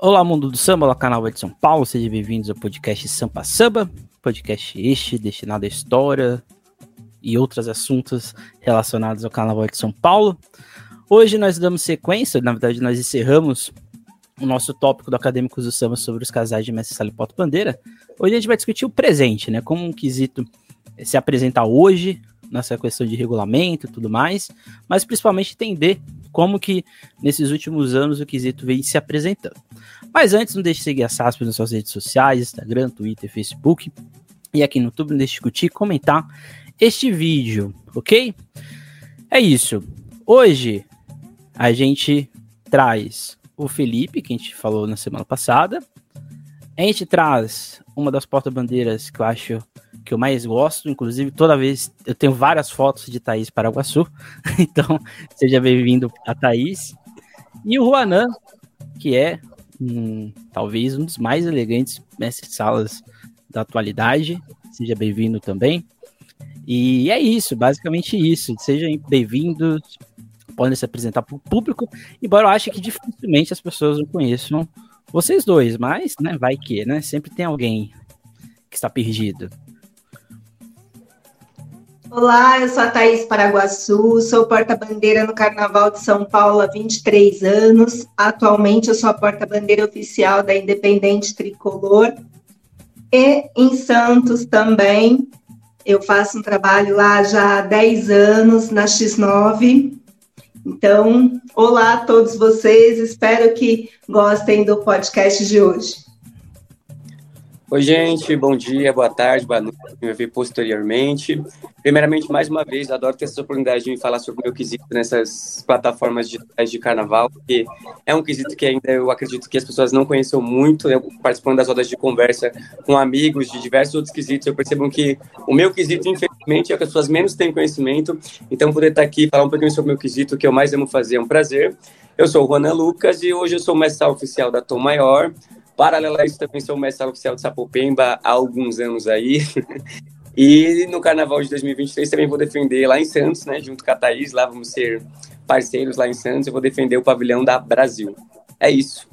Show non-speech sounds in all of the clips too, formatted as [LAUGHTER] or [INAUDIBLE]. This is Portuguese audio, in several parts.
Olá, mundo do samba, olá, canal de São Paulo, sejam bem-vindos ao podcast Sampa Samba, podcast este destinado à história e outros assuntos relacionados ao Carnaval de São Paulo. Hoje nós damos sequência, na verdade nós encerramos o nosso tópico do Acadêmicos do Samba sobre os casais de Mestre Sala Porto Bandeira. Hoje a gente vai discutir o presente, né, como um quesito se apresentar hoje, nessa questão de regulamento e tudo mais, mas principalmente entender como que nesses últimos anos o quesito vem se apresentando. Mas antes, não deixe de seguir a SASP nas suas redes sociais, Instagram, Twitter, Facebook, e aqui no YouTube, não deixe de curtir comentar este vídeo, ok? É isso. Hoje a gente traz o Felipe, que a gente falou na semana passada. A gente traz uma das porta-bandeiras que eu acho que eu mais gosto, inclusive toda vez eu tenho várias fotos de Thaís Paraguaçu, [LAUGHS] então seja bem-vindo a Thaís. E o Juanan, que é um, talvez um dos mais elegantes mestres salas da atualidade, seja bem-vindo também. E é isso, basicamente isso. Sejam bem-vindos, podem se apresentar para o público, embora eu ache que dificilmente as pessoas não conheçam vocês dois, mas né, vai que, né? Sempre tem alguém que está perdido. Olá, eu sou a Thaís Paraguaçu, sou porta-bandeira no Carnaval de São Paulo há 23 anos. Atualmente eu sou a porta-bandeira oficial da Independente Tricolor. E em Santos também, eu faço um trabalho lá já há 10 anos, na X9. Então, olá a todos vocês, espero que gostem do podcast de hoje. Oi, gente, bom dia, boa tarde, boa noite, me ver posteriormente. Primeiramente, mais uma vez, adoro ter essa oportunidade de falar sobre o meu quesito nessas plataformas digitais de carnaval, porque é um quesito que ainda eu acredito que as pessoas não conhecem muito. Eu, participando das rodas de conversa com amigos de diversos outros quesitos, eu percebo que o meu quesito, infelizmente, é o que as pessoas menos têm conhecimento. Então, poder estar aqui e falar um pouquinho sobre o meu quesito, que eu mais amo fazer, é um prazer. Eu sou o Ronan Lucas e hoje eu sou o mestre oficial da Tom Maior. Paralela a isso, também sou mestre oficial de Sapopemba há alguns anos aí. [LAUGHS] e no Carnaval de 2023 também vou defender lá em Santos, né? Junto com a Thaís, lá vamos ser parceiros lá em Santos. Eu vou defender o pavilhão da Brasil. É isso.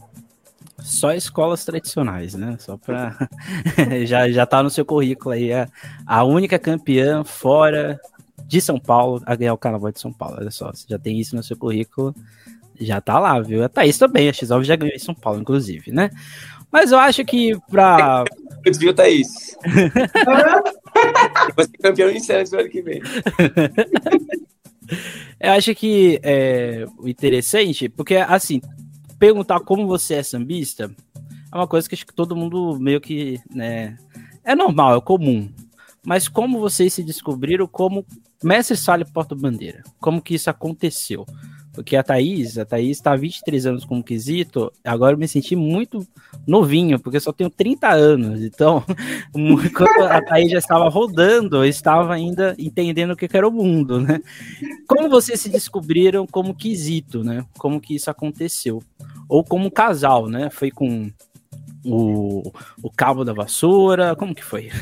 Só escolas tradicionais, né? Só para [LAUGHS] já já tá no seu currículo aí a, a única campeã fora de São Paulo a ganhar o Carnaval de São Paulo. Olha só, você já tem isso no seu currículo, já tá lá, viu? A Thaís também, a x já ganhou em São Paulo, inclusive, né? Mas eu acho que pra. Viu, Thaís? Você é campeão em Santos no ano que vem. eu acho que é, o interessante, porque assim, perguntar como você é sambista é uma coisa que acho que todo mundo meio que, né, é normal, é comum. Mas como vocês se descobriram como mestre Sala Porta-Bandeira? Como que isso aconteceu? Porque a Thaís, a Thaís está há 23 anos como quesito, agora eu me senti muito novinho, porque eu só tenho 30 anos. Então, [LAUGHS] [LAUGHS] quando a Thaís já estava rodando, eu estava ainda entendendo o que era o mundo, né? Como vocês se descobriram como quesito, né? Como que isso aconteceu? Ou como casal, né? Foi com o, o cabo da vassoura, como que foi? [LAUGHS]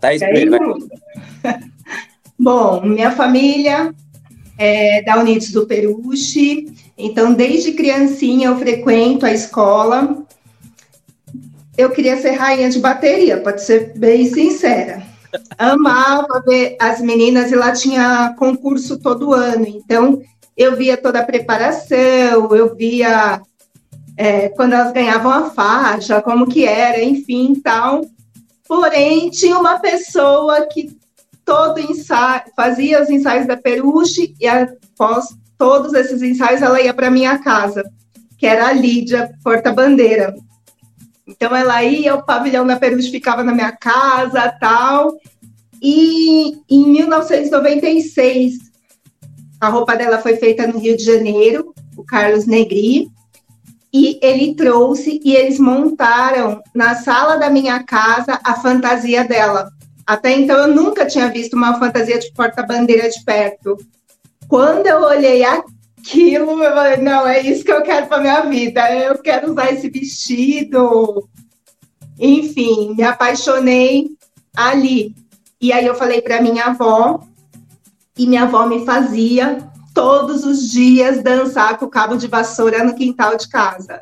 Thaís primeiro, Bom, minha família é da Unidos do Peruche, então desde criancinha eu frequento a escola. Eu queria ser rainha de bateria, pode ser bem sincera. Amava ver as meninas e lá tinha concurso todo ano, então eu via toda a preparação, eu via é, quando elas ganhavam a faixa, como que era, enfim, tal. Porém, tinha uma pessoa que todo ensaio, fazia os ensaios da Peruche e após todos esses ensaios ela ia para minha casa, que era a Lídia Porta-Bandeira. Então ela ia, o pavilhão da Peruche ficava na minha casa, tal. E em 1996 a roupa dela foi feita no Rio de Janeiro, o Carlos Negri, e ele trouxe e eles montaram na sala da minha casa a fantasia dela. Até então eu nunca tinha visto uma fantasia de porta-bandeira de perto. Quando eu olhei aquilo, eu falei, não, é isso que eu quero para minha vida. Eu quero usar esse vestido. Enfim, me apaixonei ali. E aí eu falei para minha avó, e minha avó me fazia todos os dias dançar com o cabo de vassoura no quintal de casa.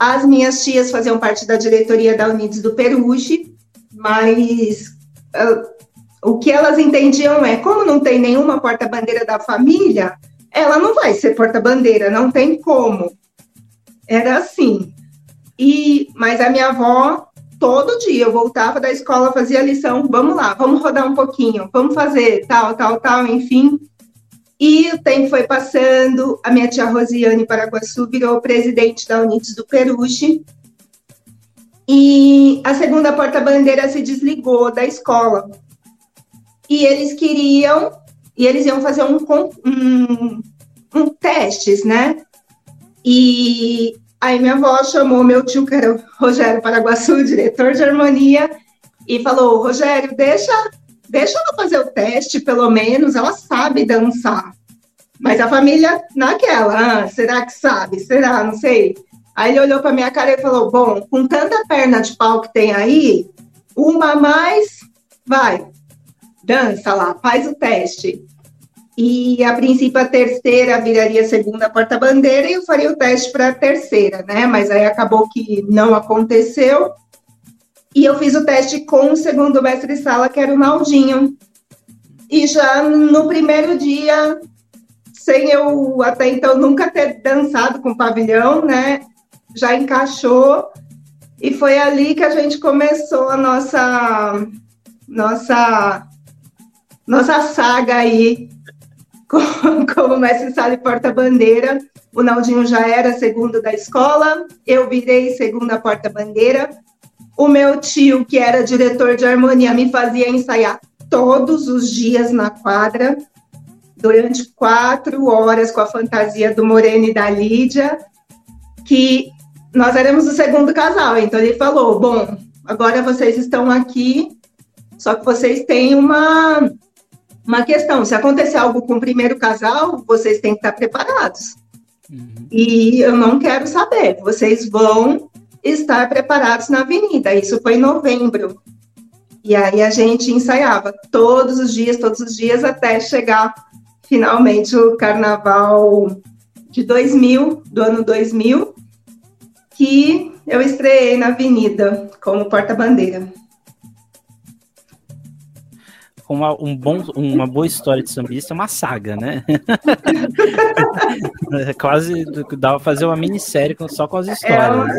As minhas tias faziam parte da diretoria da Unidos do Peruche, mas o que elas entendiam é, como não tem nenhuma porta-bandeira da família, ela não vai ser porta-bandeira, não tem como. Era assim. E, mas a minha avó, todo dia, eu voltava da escola, fazia lição, vamos lá, vamos rodar um pouquinho, vamos fazer tal, tal, tal, enfim. E o tempo foi passando, a minha tia Rosiane Paraguaçu virou presidente da Unites do Peruche, e a segunda porta-bandeira se desligou da escola. E eles queriam, e eles iam fazer um, um, um testes, né? E aí minha avó chamou meu tio, que era o [LAUGHS] Rogério Paraguaçu, diretor de harmonia, e falou, Rogério, deixa, deixa ela fazer o teste, pelo menos, ela sabe dançar. Mas a família naquela, ah, será que sabe? Será? Não sei. Aí ele olhou para minha cara e falou: Bom, com tanta perna de pau que tem aí, uma a mais, vai, dança lá, faz o teste. E a princípio a terceira viraria a segunda porta-bandeira e eu faria o teste para a terceira, né? Mas aí acabou que não aconteceu. E eu fiz o teste com o segundo mestre sala, que era o Naldinho. E já no primeiro dia, sem eu até então nunca ter dançado com pavilhão, né? Já encaixou e foi ali que a gente começou a nossa nossa nossa saga aí [LAUGHS] como, como mestre sala e porta-bandeira. O Naldinho já era segundo da escola, eu virei segunda porta-bandeira. O meu tio, que era diretor de harmonia, me fazia ensaiar todos os dias na quadra, durante quatro horas com a fantasia do Moreno e da Lídia, que nós éramos o segundo casal, então ele falou: bom, agora vocês estão aqui, só que vocês têm uma, uma questão. Se acontecer algo com o primeiro casal, vocês têm que estar preparados. Uhum. E eu não quero saber, vocês vão estar preparados na avenida. Isso foi em novembro. E aí a gente ensaiava todos os dias, todos os dias, até chegar finalmente o carnaval de 2000, do ano 2000, que eu estreiei na Avenida como porta-bandeira. Uma, um bom, uma boa história de sambista é uma saga, né? [LAUGHS] é quase dava pra fazer uma minissérie só com as histórias.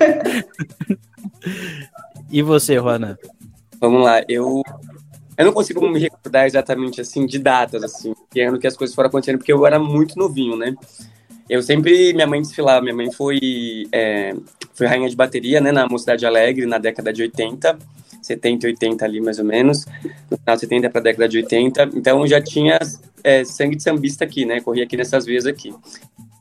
É e você, Juana? Vamos lá, eu eu não consigo me recordar exatamente assim de datas assim, que ano que as coisas foram acontecendo, porque eu era muito novinho, né? Eu sempre, minha mãe desfilava, minha mãe foi, é, foi rainha de bateria, né, na Mocidade Alegre, na década de 80, 70 e 80 ali, mais ou menos, no final de 70 para a década de 80, então já tinha é, sangue de sambista aqui, né, corria aqui nessas vezes aqui.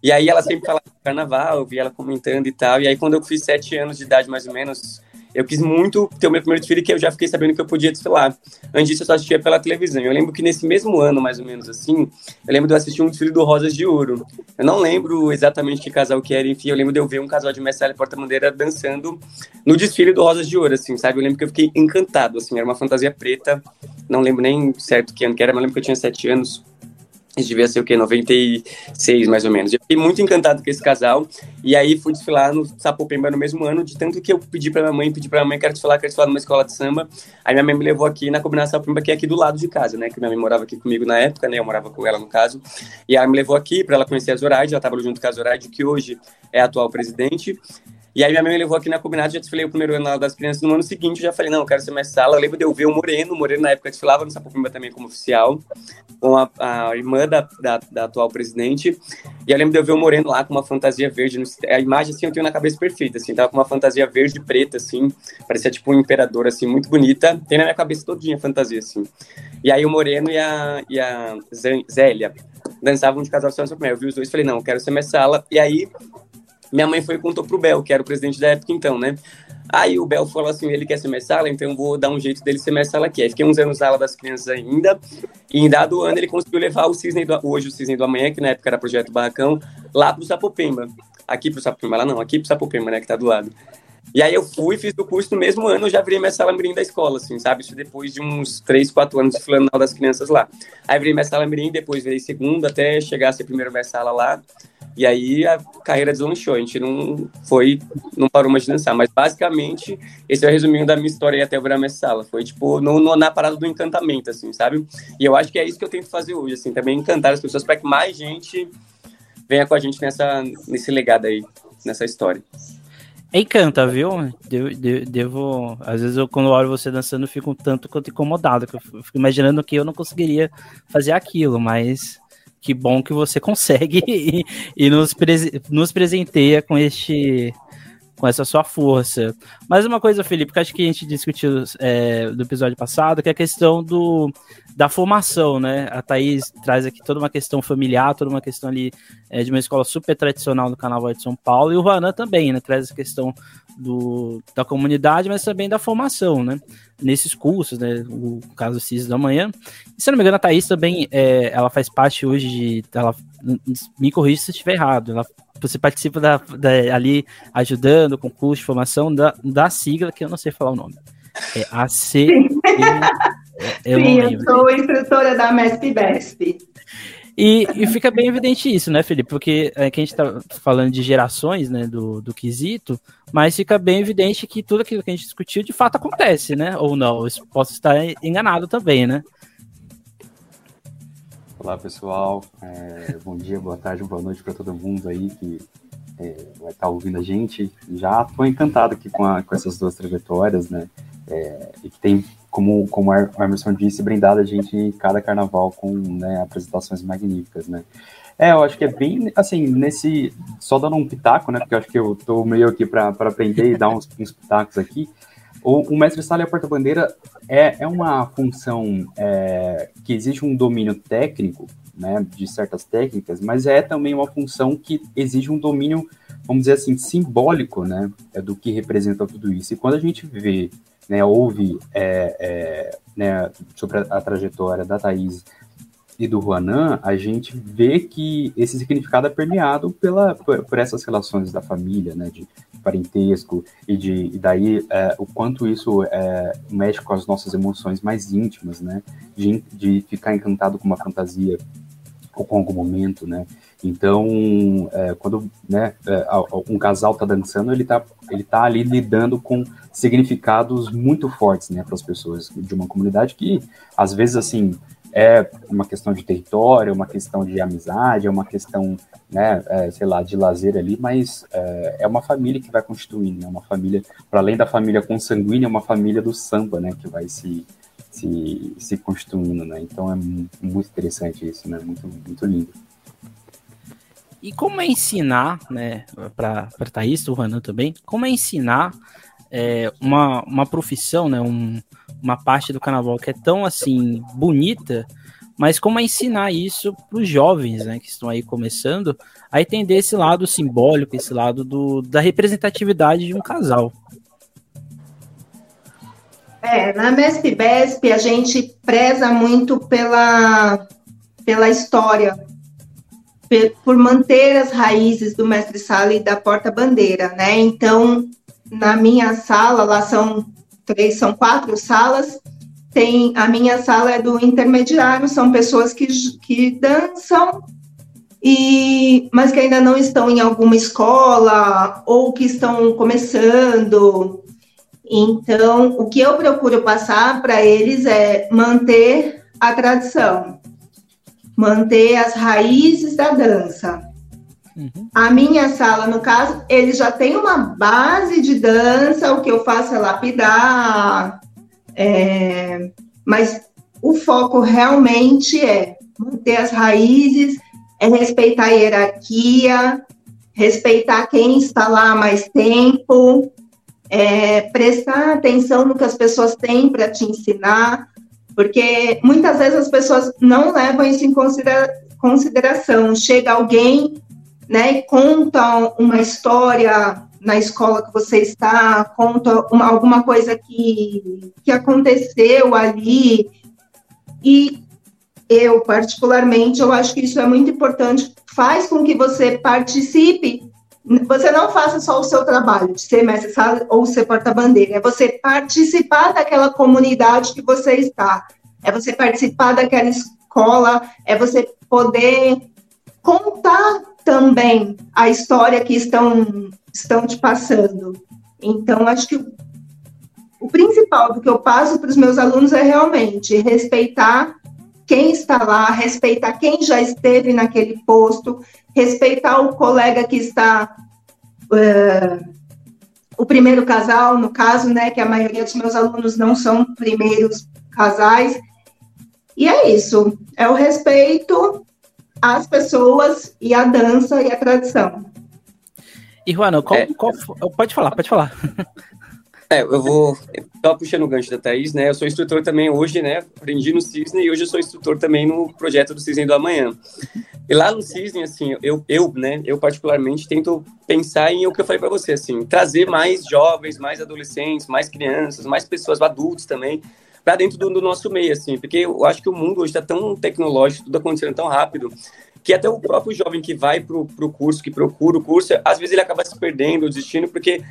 E aí ela sempre falava do carnaval, eu via ela comentando e tal, e aí quando eu fiz sete anos de idade, mais ou menos, eu quis muito ter o meu primeiro desfile que eu já fiquei sabendo que eu podia desfilar. Antes disso, eu só assistia pela televisão. Eu lembro que nesse mesmo ano, mais ou menos assim, eu lembro de eu assistir um desfile do Rosas de Ouro. Eu não lembro exatamente que casal que era, enfim, eu lembro de eu ver um casal de Messalha e Porta-Bandeira dançando no desfile do Rosas de Ouro, assim, sabe? Eu lembro que eu fiquei encantado, assim, era uma fantasia preta, não lembro nem certo que ano que era, mas lembro que eu tinha sete anos. Isso devia ser o quê? 96, mais ou menos. Eu fiquei muito encantado com esse casal. E aí fui desfilar no Sapopemba no mesmo ano, de tanto que eu pedi pra minha mãe, pedi pra minha mãe, quero desfilar, quero desfilar numa escola de samba. Aí minha mãe me levou aqui na combinação Sapopemba, que é aqui do lado de casa, né? Que minha mãe morava aqui comigo na época, né? Eu morava com ela no caso. E aí me levou aqui pra ela conhecer a Zoraide, ela tava junto com a Zoraide, que hoje é a atual presidente. E aí minha mãe me levou aqui na combinada, já desfilei o primeiro ano das crianças. No ano seguinte eu já falei, não, eu quero ser mais sala. Eu lembro de eu ver o Moreno, o Moreno na época desfilava no Sapopimba também como oficial, com a, a irmã da, da, da, atual presidente. E eu lembro de eu ver o Moreno lá com uma fantasia verde. A imagem, assim, eu tenho na cabeça perfeita, assim, tava com uma fantasia verde e preta, assim, parecia tipo um imperador, assim, muito bonita. Tem na minha cabeça todinha a fantasia, assim. E aí o Moreno e a, e a Zélia dançavam de casal São Eu vi os dois e falei, não, eu quero ser mais sala. E aí minha mãe foi e contou pro Bel, que era o presidente da época então, né? Aí o Bel falou assim, ele quer ser sala, então eu vou dar um jeito dele ser sala aqui. Aí fiquei uns anos na aula das crianças ainda, e em dado ano ele conseguiu levar o Cisne do, hoje o Cisne do Amanhã, que na época era Projeto Barracão, lá pro Sapopemba. Aqui pro Sapopemba, lá não, aqui pro Sapopemba, né, que tá do lado. E aí eu fui, fiz o curso no mesmo ano, eu já virei mestre mirim da escola, assim, sabe? Isso depois de uns 3, 4 anos de flanal das crianças lá. Aí virei mestre mirim, depois virei segundo, até chegar a ser primeiro mestre sala lá. E aí a carreira deslanchou, a gente não foi, não parou mais de dançar. Mas basicamente, esse é o resuminho da minha história aí até virar mestre sala. Foi tipo, no, no, na parada do encantamento, assim, sabe? E eu acho que é isso que eu tento fazer hoje, assim, também encantar as pessoas para que mais gente venha com a gente nessa, nesse legado aí, nessa história. Encanta, viu? Devo, devo, às vezes eu quando olho você dançando fico um tanto quanto incomodado, que eu fico imaginando que eu não conseguiria fazer aquilo, mas que bom que você [LAUGHS] consegue e, e nos, prese, nos presenteia com este com essa sua força. Mas uma coisa, Felipe, que acho que a gente discutiu é, do episódio passado, que é a questão do, da formação, né? A Thaís traz aqui toda uma questão familiar, toda uma questão ali é, de uma escola super tradicional do Carnaval de São Paulo, e o Juanan também, né? Traz essa questão do, da comunidade, mas também da formação, né? Nesses cursos, né? O caso CIS da manhã. E, se não me engano, a Thaís também, é, ela faz parte hoje de. Ela, me corrija se estiver errado. Ela você participa da, da, ali ajudando com curso de formação da, da sigla, que eu não sei falar o nome. É AC. Eu Sim, eu sou instrutora da MESP-BESP. E, e, fica bem evidente isso, né, Felipe? Porque é que a gente está falando de gerações, né, do, do quesito, mas fica bem evidente que tudo aquilo que a gente discutiu de fato acontece, né? Ou não, eu posso estar enganado também, né? Olá, pessoal. É, bom dia, boa tarde, boa noite para todo mundo aí que é, vai estar tá ouvindo a gente. Já estou encantado aqui com, a, com essas duas trajetórias, né? É, e que tem, como, como o Emerson disse, brindado a gente cada carnaval com né, apresentações magníficas, né? É, eu acho que é bem, assim, nesse, só dando um pitaco, né, porque eu acho que eu estou meio aqui para aprender e dar uns, uns pitacos aqui, o, o mestre sala e a porta-bandeira é, é uma função é, que exige um domínio técnico, né, de certas técnicas, mas é também uma função que exige um domínio, vamos dizer assim, simbólico, né, é do que representa tudo isso. E quando a gente vê, né, ouve é, é, né, sobre a, a, trajetória da Thaís e do Juanan, a gente vê que esse significado é permeado pela, por, por essas relações da família, né, de parentesco e de e daí é, o quanto isso é, mexe com as nossas emoções mais íntimas, né? De, de ficar encantado com uma fantasia ou com algum momento, né? Então, é, quando né, é, um casal está dançando, ele está ele tá ali lidando com significados muito fortes, né, para as pessoas de uma comunidade que, às vezes, assim, é uma questão de território, uma questão de amizade, é uma questão, né, é, sei lá, de lazer ali, mas é, é uma família que vai constituindo, é né, uma família, para além da família consanguínea, é uma família do samba, né, que vai se, se, se constituindo, né, então é muito interessante isso, né, muito, muito lindo. E como é ensinar, né, para Thaís, o Renan também, como é ensinar é, uma, uma profissão, né, um, uma parte do carnaval que é tão assim bonita, mas como é ensinar isso para os jovens, né, que estão aí começando, a entender esse lado simbólico, esse lado do, da representatividade de um casal. É, na MESP-BESP a gente preza muito pela, pela história, por manter as raízes do mestre-sala e da porta-bandeira, né? Então, na minha sala, lá são três, são quatro salas. Tem a minha sala é do intermediário, são pessoas que, que dançam e mas que ainda não estão em alguma escola ou que estão começando. Então, o que eu procuro passar para eles é manter a tradição, manter as raízes da dança. Uhum. A minha sala, no caso, ele já tem uma base de dança, o que eu faço é lapidar, é, mas o foco realmente é manter as raízes, é respeitar a hierarquia, respeitar quem está lá há mais tempo, é, prestar atenção no que as pessoas têm para te ensinar, porque muitas vezes as pessoas não levam isso em considera consideração. Chega alguém né, conta uma história na escola que você está, conta uma, alguma coisa que, que aconteceu ali. E eu, particularmente, eu acho que isso é muito importante, faz com que você participe você não faça só o seu trabalho de ser mestre sala ou ser porta-bandeira, é você participar daquela comunidade que você está, é você participar daquela escola, é você poder contar também a história que estão, estão te passando. Então, acho que o, o principal do que eu passo para os meus alunos é realmente respeitar quem está lá, respeitar quem já esteve naquele posto, respeitar o colega que está. Uh, o primeiro casal, no caso, né, que a maioria dos meus alunos não são primeiros casais. E é isso, é o respeito às pessoas e à dança e à tradição. E, Juana, qual, é, qual, pode falar, pode falar. [LAUGHS] É, eu vou. Estava puxando o gancho da Thaís, né? Eu sou instrutor também hoje, né? Aprendi no Cisne e hoje eu sou instrutor também no projeto do Cisne do Amanhã. E lá no Cisne, assim, eu, eu, né? Eu particularmente tento pensar em o que eu falei para você, assim, trazer mais jovens, mais adolescentes, mais crianças, mais pessoas, adultos também, para dentro do, do, nosso meio, assim, porque eu acho que o mundo hoje está tão tecnológico, tudo acontecendo tão rápido, que até o próprio jovem que vai para o curso, que procura o curso, às vezes ele acaba se perdendo, desistindo, porque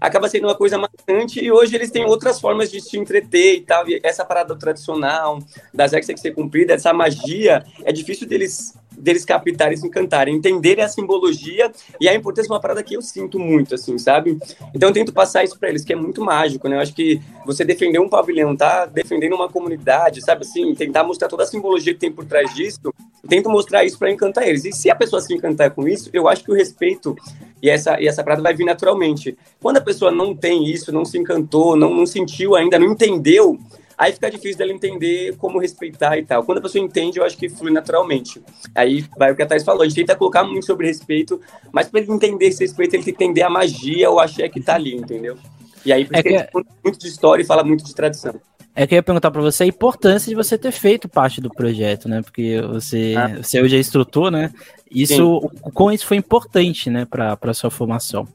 acaba sendo uma coisa marcante e hoje eles têm outras formas de se entreter e tal. E essa parada tradicional, das regras tem que ser cumprida, essa magia, é difícil deles deles captarem, se encantarem, entenderem a simbologia e a importância de uma parada que eu sinto muito, assim, sabe? Então eu tento passar isso para eles, que é muito mágico, né? Eu acho que você defender um pavilhão, tá defendendo uma comunidade, sabe assim, tentar mostrar toda a simbologia que tem por trás disso, tento mostrar isso para encantar eles. E se a pessoa se encantar com isso, eu acho que o respeito e essa, e essa parada vai vir naturalmente. Quando a pessoa não tem isso, não se encantou, não, não sentiu ainda, não entendeu, aí fica difícil dela entender como respeitar e tal. Quando a pessoa entende, eu acho que flui naturalmente. Aí vai o que a Thais falou, a gente tenta colocar muito sobre respeito, mas para ele entender esse respeito, ele tem que entender a magia ou a axé que tá ali, entendeu? E aí, porque é que... muito de história e fala muito de tradição. É que eu ia perguntar para você a importância de você ter feito parte do projeto, né? Porque você, ah. você hoje é instrutor, né? Isso, o com isso foi importante, né, para sua formação.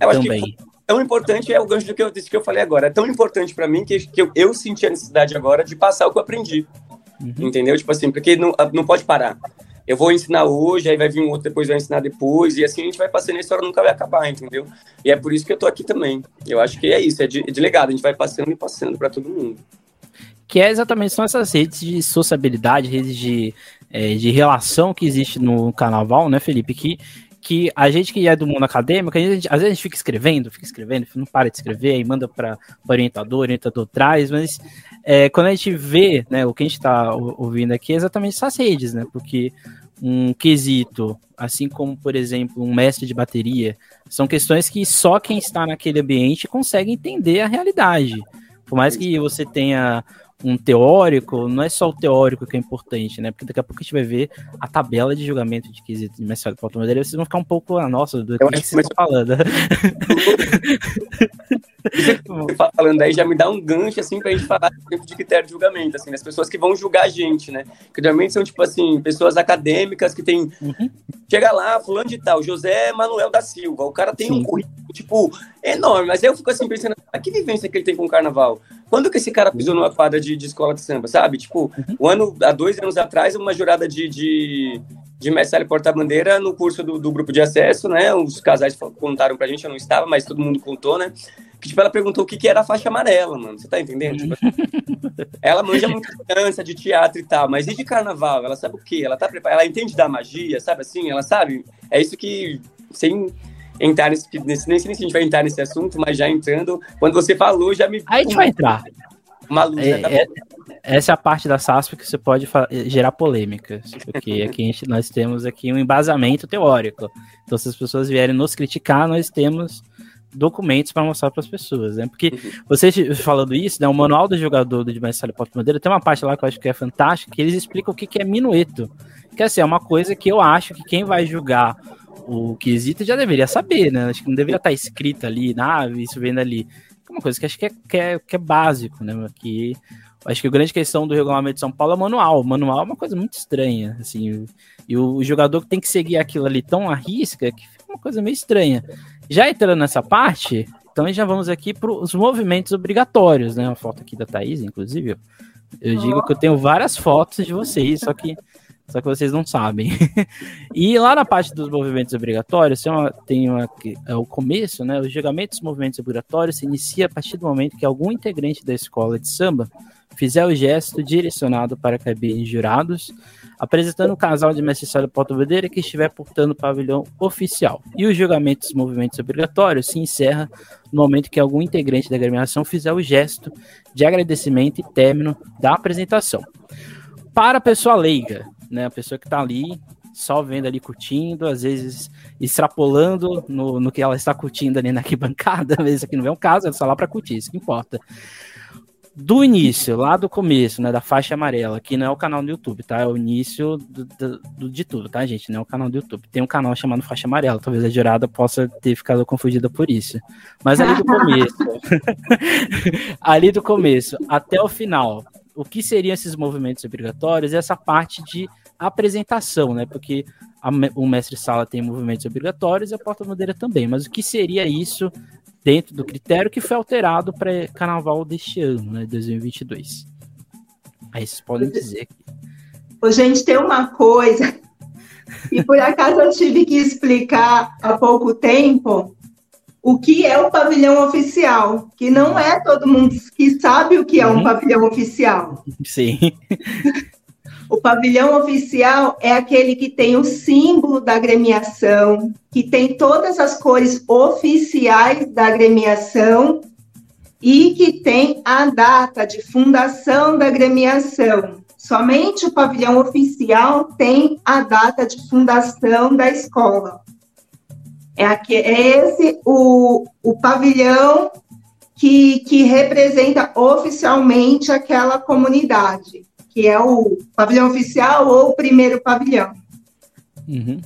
Eu também. acho que tão importante é o gancho do que eu disse que eu falei agora. É tão importante para mim que, que eu, eu, senti a necessidade agora de passar o que eu aprendi. Uhum. Entendeu? Tipo assim, porque não, não pode parar. Eu vou ensinar hoje, aí vai vir um outro depois, vai ensinar depois, e assim a gente vai passando, a história nunca vai acabar, entendeu? E é por isso que eu tô aqui também. Eu acho que é isso, é de, é de legado, a gente vai passando e passando para todo mundo que é exatamente são essas redes de sociabilidade, redes de, é, de relação que existe no carnaval, né, Felipe? Que, que a gente que é do mundo acadêmico, gente, às vezes a gente fica escrevendo, fica escrevendo, não para de escrever, aí manda para o orientador, orientador traz, mas é, quando a gente vê, né, o que a gente está ouvindo aqui é exatamente essas redes, né? Porque um quesito, assim como, por exemplo, um mestre de bateria, são questões que só quem está naquele ambiente consegue entender a realidade. Por mais que você tenha um teórico, não é só o teórico que é importante, né? Porque daqui a pouco a gente vai ver a tabela de julgamento de quesito de mestrado para automadeira, vocês vão ficar um pouco, a ah, nossa, do que, que vocês estão falando. [LAUGHS] [LAUGHS] [LAUGHS] falando aí já me dá um gancho assim pra gente falar de critério de julgamento, assim, das pessoas que vão julgar a gente, né? Que geralmente são tipo assim, pessoas acadêmicas que tem uhum. chega lá, fulano de tal, José Manuel da Silva, o cara tem Sim. um currículo tipo enorme, mas eu fico assim pensando, a que vivência que ele tem com o carnaval? Quando que esse cara pisou numa quadra de, de escola de samba, sabe? Tipo, um ano, há dois anos atrás, uma jurada de, de, de mestre porta-bandeira no curso do, do, grupo de acesso, né? Os casais contaram pra gente, eu não estava, mas todo mundo contou, né? Que, tipo, ela perguntou o que, que era a faixa amarela, mano. Você tá entendendo? Tipo, [LAUGHS] ela manja muito de dança, de teatro e tal, mas e de carnaval? Ela sabe o quê? Ela tá preparada, ela entende da magia, sabe assim? Ela sabe? É isso que, sem entrar nesse, nesse nem sei se a gente vai entrar nesse assunto, mas já entrando, quando você falou, já me. Aí a gente vai entrar. Uma luz, é, né? é, essa é a parte da SASP que você pode gerar polêmicas, porque [LAUGHS] aqui gente, nós temos aqui um embasamento teórico. Então, se as pessoas vierem nos criticar, nós temos documentos para mostrar para as pessoas, né? Porque uhum. você falando isso, né, o manual do jogador do Mestre Porta Madeira tem uma parte lá que eu acho que é fantástica, que eles explicam o que, que é minueto. Que assim, é uma coisa que eu acho que quem vai julgar o quesito já deveria saber, né? Acho que não deveria estar escrito ali, ah, isso vem dali. É uma coisa que acho que é, que é, que é básico, né? Que acho que a grande questão do regulamento de São Paulo é manual. O manual é uma coisa muito estranha, assim. E o, o jogador tem que seguir aquilo ali tão à risca que fica uma coisa meio estranha. Já entrando nessa parte, então já vamos aqui para os movimentos obrigatórios, né? Uma foto aqui da Thaís, inclusive. Eu digo que eu tenho várias fotos de vocês, só que só que vocês não sabem. [LAUGHS] e lá na parte dos movimentos obrigatórios, tem, uma, tem uma, é o começo, né? O julgamento dos movimentos obrigatórios se inicia a partir do momento que algum integrante da escola de samba fizer o gesto direcionado para cabine de jurados, apresentando o casal de mestre sala porta-bandeira que estiver portando o pavilhão oficial. E o julgamento dos movimentos obrigatórios se encerra no momento que algum integrante da agremiação fizer o gesto de agradecimento e término da apresentação. Para a pessoa leiga, né, a pessoa que está ali só vendo ali curtindo, às vezes extrapolando no, no que ela está curtindo ali na arquibancada, [LAUGHS] às vezes aqui não é um caso, ela está lá para curtir, isso que importa do início, lá do começo, né, da faixa amarela, que não é o canal do YouTube, tá? É o início do, do, do, de tudo, tá, gente? Não é o canal do YouTube. Tem um canal chamado Faixa Amarela, talvez a jurada possa ter ficado confundida por isso. Mas ali do começo, [LAUGHS] ali do começo até o final, o que seriam esses movimentos obrigatórios? Essa parte de apresentação, né? Porque a, o mestre sala tem movimentos obrigatórios e a porta-bandeira também. Mas o que seria isso dentro do critério que foi alterado para carnaval deste ano, né, 2022. Aí vocês podem dizer. Ô, gente, tem uma coisa, [LAUGHS] e por acaso eu tive que explicar há pouco tempo o que é o pavilhão oficial, que não é todo mundo que sabe o que é um uhum. pavilhão oficial. Sim. [LAUGHS] O pavilhão oficial é aquele que tem o símbolo da agremiação, que tem todas as cores oficiais da agremiação e que tem a data de fundação da agremiação. Somente o pavilhão oficial tem a data de fundação da escola. É, aqui, é esse o, o pavilhão que, que representa oficialmente aquela comunidade que é o pavilhão oficial ou o primeiro pavilhão. Uhum.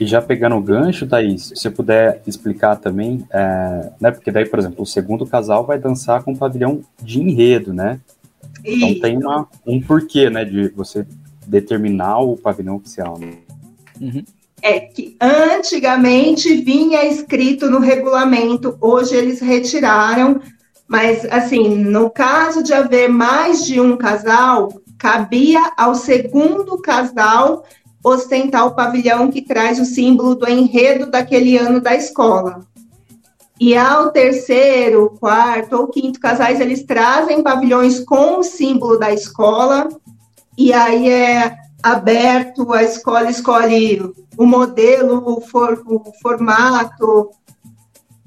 E já pegando o gancho, Thaís, se você puder explicar também, é, né, porque daí, por exemplo, o segundo casal vai dançar com o pavilhão de enredo, né? Então tem uma, um porquê, né, de você determinar o pavilhão oficial. Né? Uhum. É que antigamente vinha escrito no regulamento, hoje eles retiraram mas, assim, no caso de haver mais de um casal, cabia ao segundo casal ostentar o pavilhão que traz o símbolo do enredo daquele ano da escola. E ao terceiro, quarto ou quinto casais, eles trazem pavilhões com o símbolo da escola, e aí é aberto, a escola escolhe o modelo, o, for, o formato,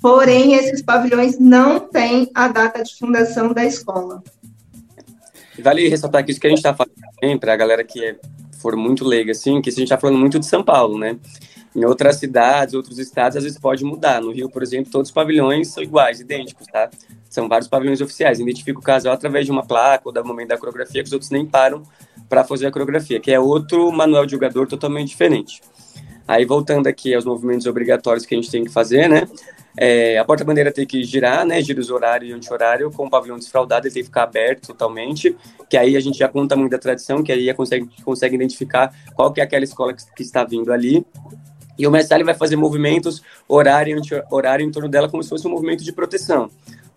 Porém, esses pavilhões não têm a data de fundação da escola. Vale ressaltar que isso que a gente está falando também, para a galera que é, for muito leiga, assim, que a gente está falando muito de São Paulo, né? Em outras cidades, outros estados, às vezes pode mudar. No Rio, por exemplo, todos os pavilhões são iguais, idênticos, tá? São vários pavilhões oficiais. Identifica o casal através de uma placa ou do momento da coreografia, que os outros nem param para fazer a coreografia, que é outro manual de jogador totalmente diferente. Aí, voltando aqui aos movimentos obrigatórios que a gente tem que fazer, né? É, a porta-bandeira tem que girar, né? Giros horário e anti-horário, com o pavilhão desfraudado, ele tem que ficar aberto totalmente, que aí a gente já conta muito da tradição, que aí consegue, consegue identificar qual que é aquela escola que, que está vindo ali. E o mestre vai fazer movimentos horário e anti-horário em torno dela como se fosse um movimento de proteção.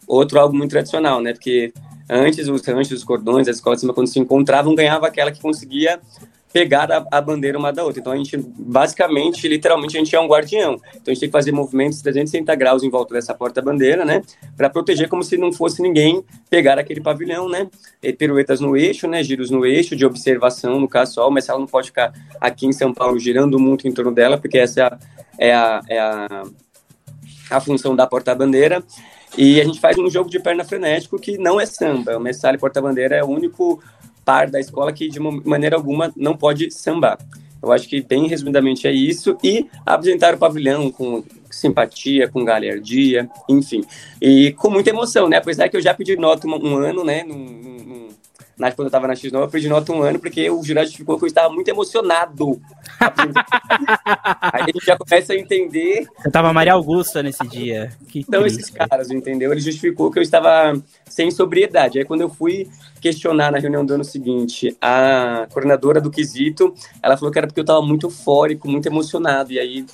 Outro algo muito tradicional, né? Porque antes os antes os cordões, as escolas quando se encontravam, ganhava aquela que conseguia pegar a, a, bandeira uma da outra. Então a gente, basicamente, literalmente, a gente é um guardião. Então a gente tem que fazer movimentos 360 graus em volta dessa porta-bandeira, né? Para proteger como se não fosse ninguém pegar aquele pavilhão, né? E piruetas no eixo, né? Giros no eixo de observação, no caso só, mas ela não pode ficar aqui em São Paulo girando muito em torno dela, porque essa é a, é a, é a, a função da porta-bandeira. E a gente faz um jogo de perna frenético que não é samba. O Messale Porta-Bandeira é o único par da escola que de maneira alguma não pode sambar. Eu acho que bem resumidamente é isso e apresentar o pavilhão com simpatia, com galhardia, enfim, e com muita emoção, né? Apesar que eu já pedi nota um, um ano, né? Num, num, na, quando eu estava na X9, eu pedi nota um ano porque o jurado ficou que eu estava muito emocionado. Aí a gente já começa a entender. Eu tava Maria Augusta nesse dia. Que então, triste. esses caras, entendeu? Ele justificou que eu estava sem sobriedade. Aí, quando eu fui questionar na reunião do ano seguinte a coordenadora do quesito, ela falou que era porque eu estava muito eufórico, muito emocionado. E aí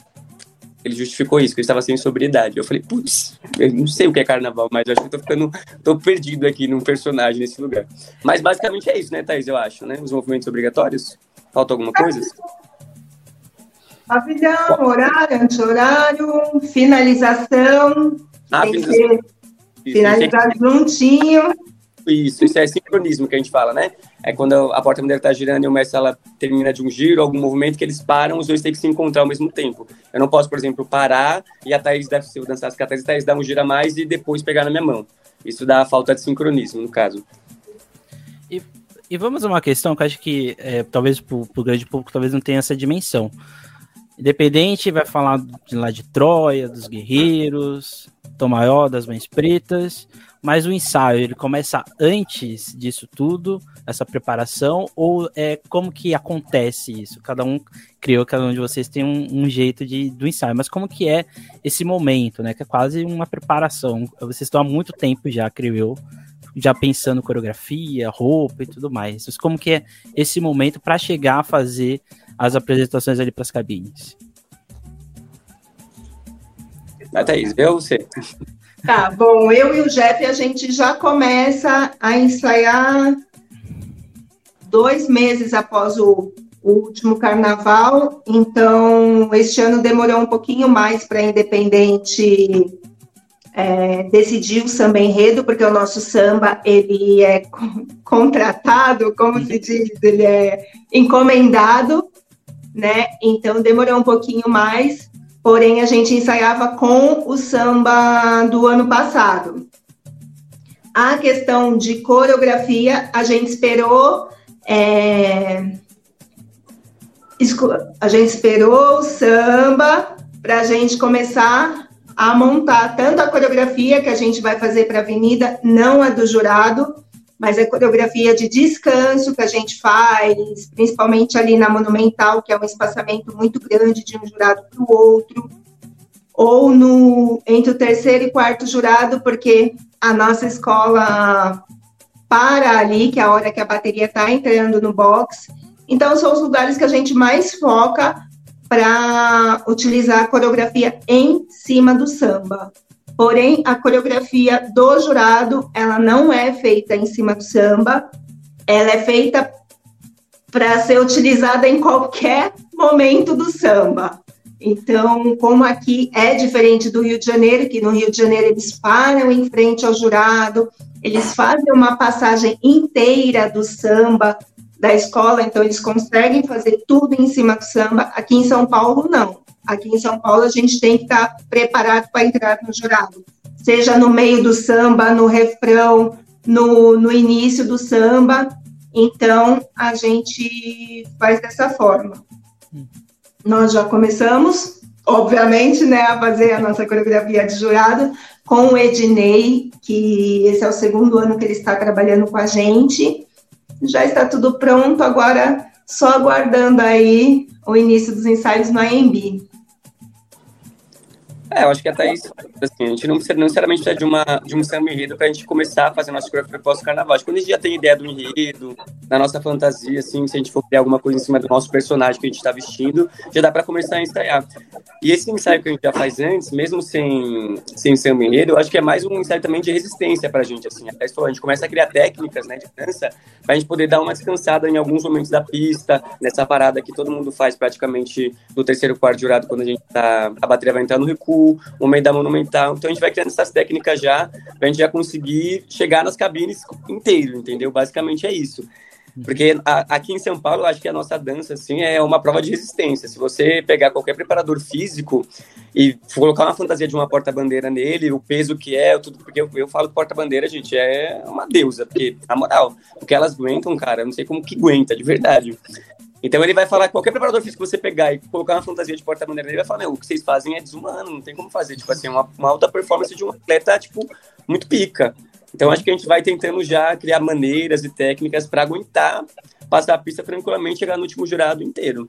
ele justificou isso, que eu estava sem sobriedade. Eu falei, putz, eu não sei o que é carnaval, mas eu acho que eu tô ficando, tô perdido aqui num personagem nesse lugar. Mas basicamente é isso, né, Thaís, eu acho, né? Os movimentos obrigatórios. Falta alguma coisa? Pavilhão, horário, anti-horário, finalização. Ah, tem finalização. que finalizar juntinho. Isso, isso é sincronismo que a gente fala, né? É quando a porta-bandeira está girando e o mestre ela termina de um giro, algum movimento que eles param, os dois têm que se encontrar ao mesmo tempo. Eu não posso, por exemplo, parar e a Thaís deve, se eu dançasse com a Thaís, a Thaís dá um giro a mais e depois pegar na minha mão. Isso dá falta de sincronismo, no caso. E, e vamos a uma questão que acho que é, talvez para o grande público talvez não tenha essa dimensão. Independente vai falar de lá de Troia, dos guerreiros, Tom Maior, das Mães Pretas, mas o ensaio, ele começa antes disso tudo, essa preparação, ou é como que acontece isso? Cada um criou, cada um de vocês tem um, um, jeito de, do ensaio, mas como que é esse momento, né? Que é quase uma preparação. Vocês estão há muito tempo já, creio eu, já pensando coreografia, roupa e tudo mais. Mas como que é esse momento para chegar a fazer as apresentações ali para as cabines? Ah, Thaís, vê você. Tá, bom, eu e o Jeff, a gente já começa a ensaiar dois meses após o, o último carnaval, então este ano demorou um pouquinho mais para Independente é, decidir o samba enredo, porque o nosso samba ele é contratado, como se diz, ele é encomendado, né? Então demorou um pouquinho mais, porém a gente ensaiava com o samba do ano passado. A questão de coreografia, a gente esperou. É... A gente esperou o samba para a gente começar a montar tanto a coreografia que a gente vai fazer para a avenida, não a do jurado, mas a coreografia de descanso que a gente faz, principalmente ali na Monumental, que é um espaçamento muito grande de um jurado para o outro, ou no entre o terceiro e quarto jurado, porque a nossa escola para ali, que é a hora que a bateria está entrando no box. Então, são os lugares que a gente mais foca para utilizar a coreografia em cima do samba. Porém, a coreografia do jurado, ela não é feita em cima do samba, ela é feita para ser utilizada em qualquer momento do samba. Então, como aqui é diferente do Rio de Janeiro, que no Rio de Janeiro eles param em frente ao jurado, eles fazem uma passagem inteira do samba da escola, então eles conseguem fazer tudo em cima do samba. Aqui em São Paulo, não. Aqui em São Paulo, a gente tem que estar preparado para entrar no jurado, seja no meio do samba, no refrão, no, no início do samba. Então, a gente faz dessa forma. Nós já começamos, obviamente, né, a fazer a nossa coreografia de jurado com o Ednei, que esse é o segundo ano que ele está trabalhando com a gente. Já está tudo pronto, agora só aguardando aí o início dos ensaios no AMB. É, eu acho que até isso, assim, a gente não precisa necessariamente de, uma, de um samba enredo para a gente começar a fazer nossa coreografia pós-carnaval. Quando a gente já tem ideia do enredo, da nossa fantasia, assim, se a gente for criar alguma coisa em cima do nosso personagem que a gente está vestindo, já dá para começar a ensaiar. E esse ensaio que a gente já faz antes, mesmo sem, sem samba enredo, eu acho que é mais um ensaio também de resistência para a gente, assim. Até a gente começa a criar técnicas, né, de dança, para a gente poder dar uma descansada em alguns momentos da pista, nessa parada que todo mundo faz praticamente no terceiro quarto jurado, quando a gente tá, a bateria vai entrar no recuo, o meio da monumental. Então a gente vai criando essas técnicas já, pra gente já conseguir chegar nas cabines inteiro, entendeu? Basicamente é isso. Porque a, aqui em São Paulo, eu acho que a nossa dança, assim, é uma prova de resistência. Se você pegar qualquer preparador físico e colocar uma fantasia de uma porta-bandeira nele, o peso que é, tudo, porque eu, eu falo porta-bandeira, gente, é uma deusa, porque, na moral, o que elas aguentam, cara, eu não sei como que aguenta, de verdade. Então ele vai falar, qualquer preparador físico que você pegar e colocar uma fantasia de porta-bandeira, ele vai falar, o que vocês fazem é desumano, não tem como fazer, tipo assim, uma, uma alta performance de um atleta, tipo, muito pica. Então acho que a gente vai tentando já criar maneiras e técnicas para aguentar passar a pista tranquilamente chegar no último jurado inteiro.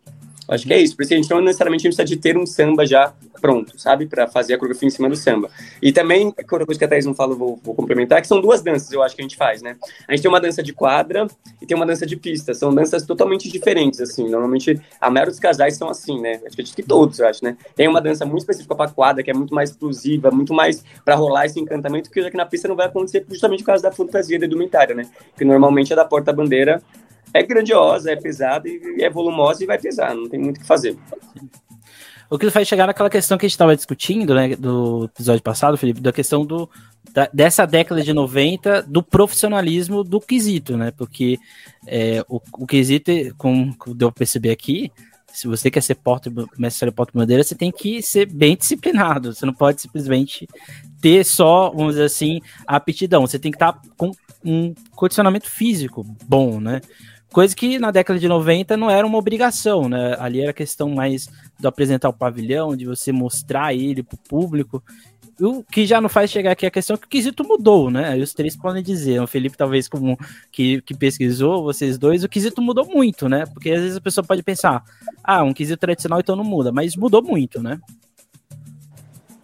Acho que é isso, porque a gente não necessariamente precisa de ter um samba já pronto, sabe? Para fazer a coreografia em cima do samba. E também, outra coisa que a Thaís não falou, vou, vou, complementar, que são duas danças, eu acho que a gente faz, né? A gente tem uma dança de quadra e tem uma dança de pista. São danças totalmente diferentes, assim. Normalmente, a maioria dos casais são assim, né? Acho que todos, eu acho, né? Tem uma dança muito específica para quadra, que é muito mais explosiva, muito mais para rolar esse encantamento, que já que na pista não vai acontecer justamente por causa da fantasia da indumentária, né? Que normalmente é da porta-bandeira é grandiosa, é pesada é volumosa e vai pesar, não tem muito o que fazer. O que faz chegar naquela questão que a gente estava discutindo, né, do episódio passado, Felipe, da questão do, da, dessa década de 90, do profissionalismo do quesito, né? Porque é, o, o quesito, como deu para perceber aqui, se você quer ser porta, mestre porta bandeira, você tem que ser bem disciplinado. Você não pode simplesmente ter só, vamos dizer assim, a aptidão. Você tem que estar tá com um condicionamento físico bom, né? Coisa que na década de 90 não era uma obrigação, né? Ali era questão mais do apresentar o pavilhão, de você mostrar ele para o público. O que já não faz chegar aqui a questão é que o quesito mudou, né? Aí os três podem dizer, o Felipe talvez como que, que pesquisou, vocês dois, o quesito mudou muito, né? Porque às vezes a pessoa pode pensar, ah, um quesito tradicional então não muda, mas mudou muito, né?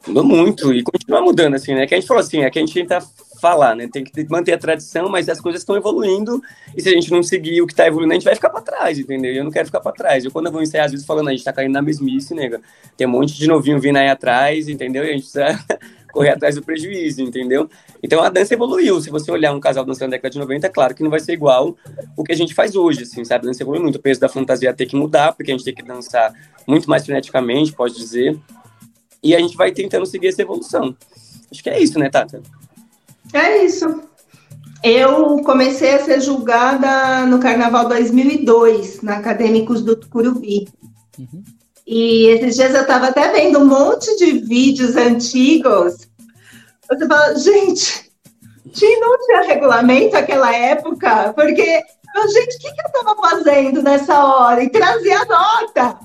Mudou muito e continua mudando, assim, né? Que a gente falou assim, é que a gente tenta falar, né? Tem que manter a tradição, mas as coisas estão evoluindo e se a gente não seguir o que está evoluindo, a gente vai ficar para trás, entendeu? Eu não quero ficar para trás. Eu, quando eu vou encerrar, às vezes, falando, a gente está caindo na mesmice, nega. Tem um monte de novinho vindo aí atrás, entendeu? E a gente precisa [LAUGHS] correr atrás do prejuízo, entendeu? Então a dança evoluiu. Se você olhar um casal dançando na década de 90, é claro que não vai ser igual o que a gente faz hoje, assim, sabe? A dança evoluiu muito. O peso da fantasia tem que mudar, porque a gente tem que dançar muito mais freneticamente, pode dizer e a gente vai tentando seguir essa evolução. Acho que é isso, né, Tata? É isso. Eu comecei a ser julgada no Carnaval 2002, na Acadêmicos do Tucuruvi. Uhum. E esses dias eu estava até vendo um monte de vídeos antigos. Você fala, gente, tinha, não tinha regulamento naquela época, porque, gente, o que, que eu estava fazendo nessa hora? E trazia nota.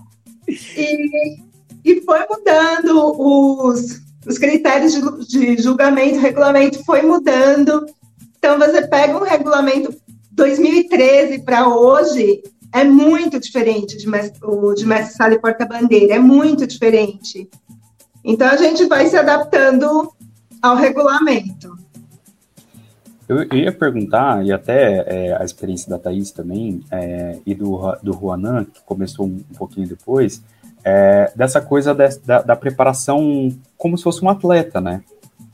E e foi mudando os, os critérios de, de julgamento, regulamento foi mudando. Então, você pega um regulamento 2013 para hoje, é muito diferente de o de mestre sala e porta-bandeira, é muito diferente. Então, a gente vai se adaptando ao regulamento. Eu, ia perguntar, e até é, a experiência da Thaís também, é, e do, do Juanan, que começou um, um pouquinho depois, é, dessa coisa de, da, da, preparação como se fosse um atleta, né?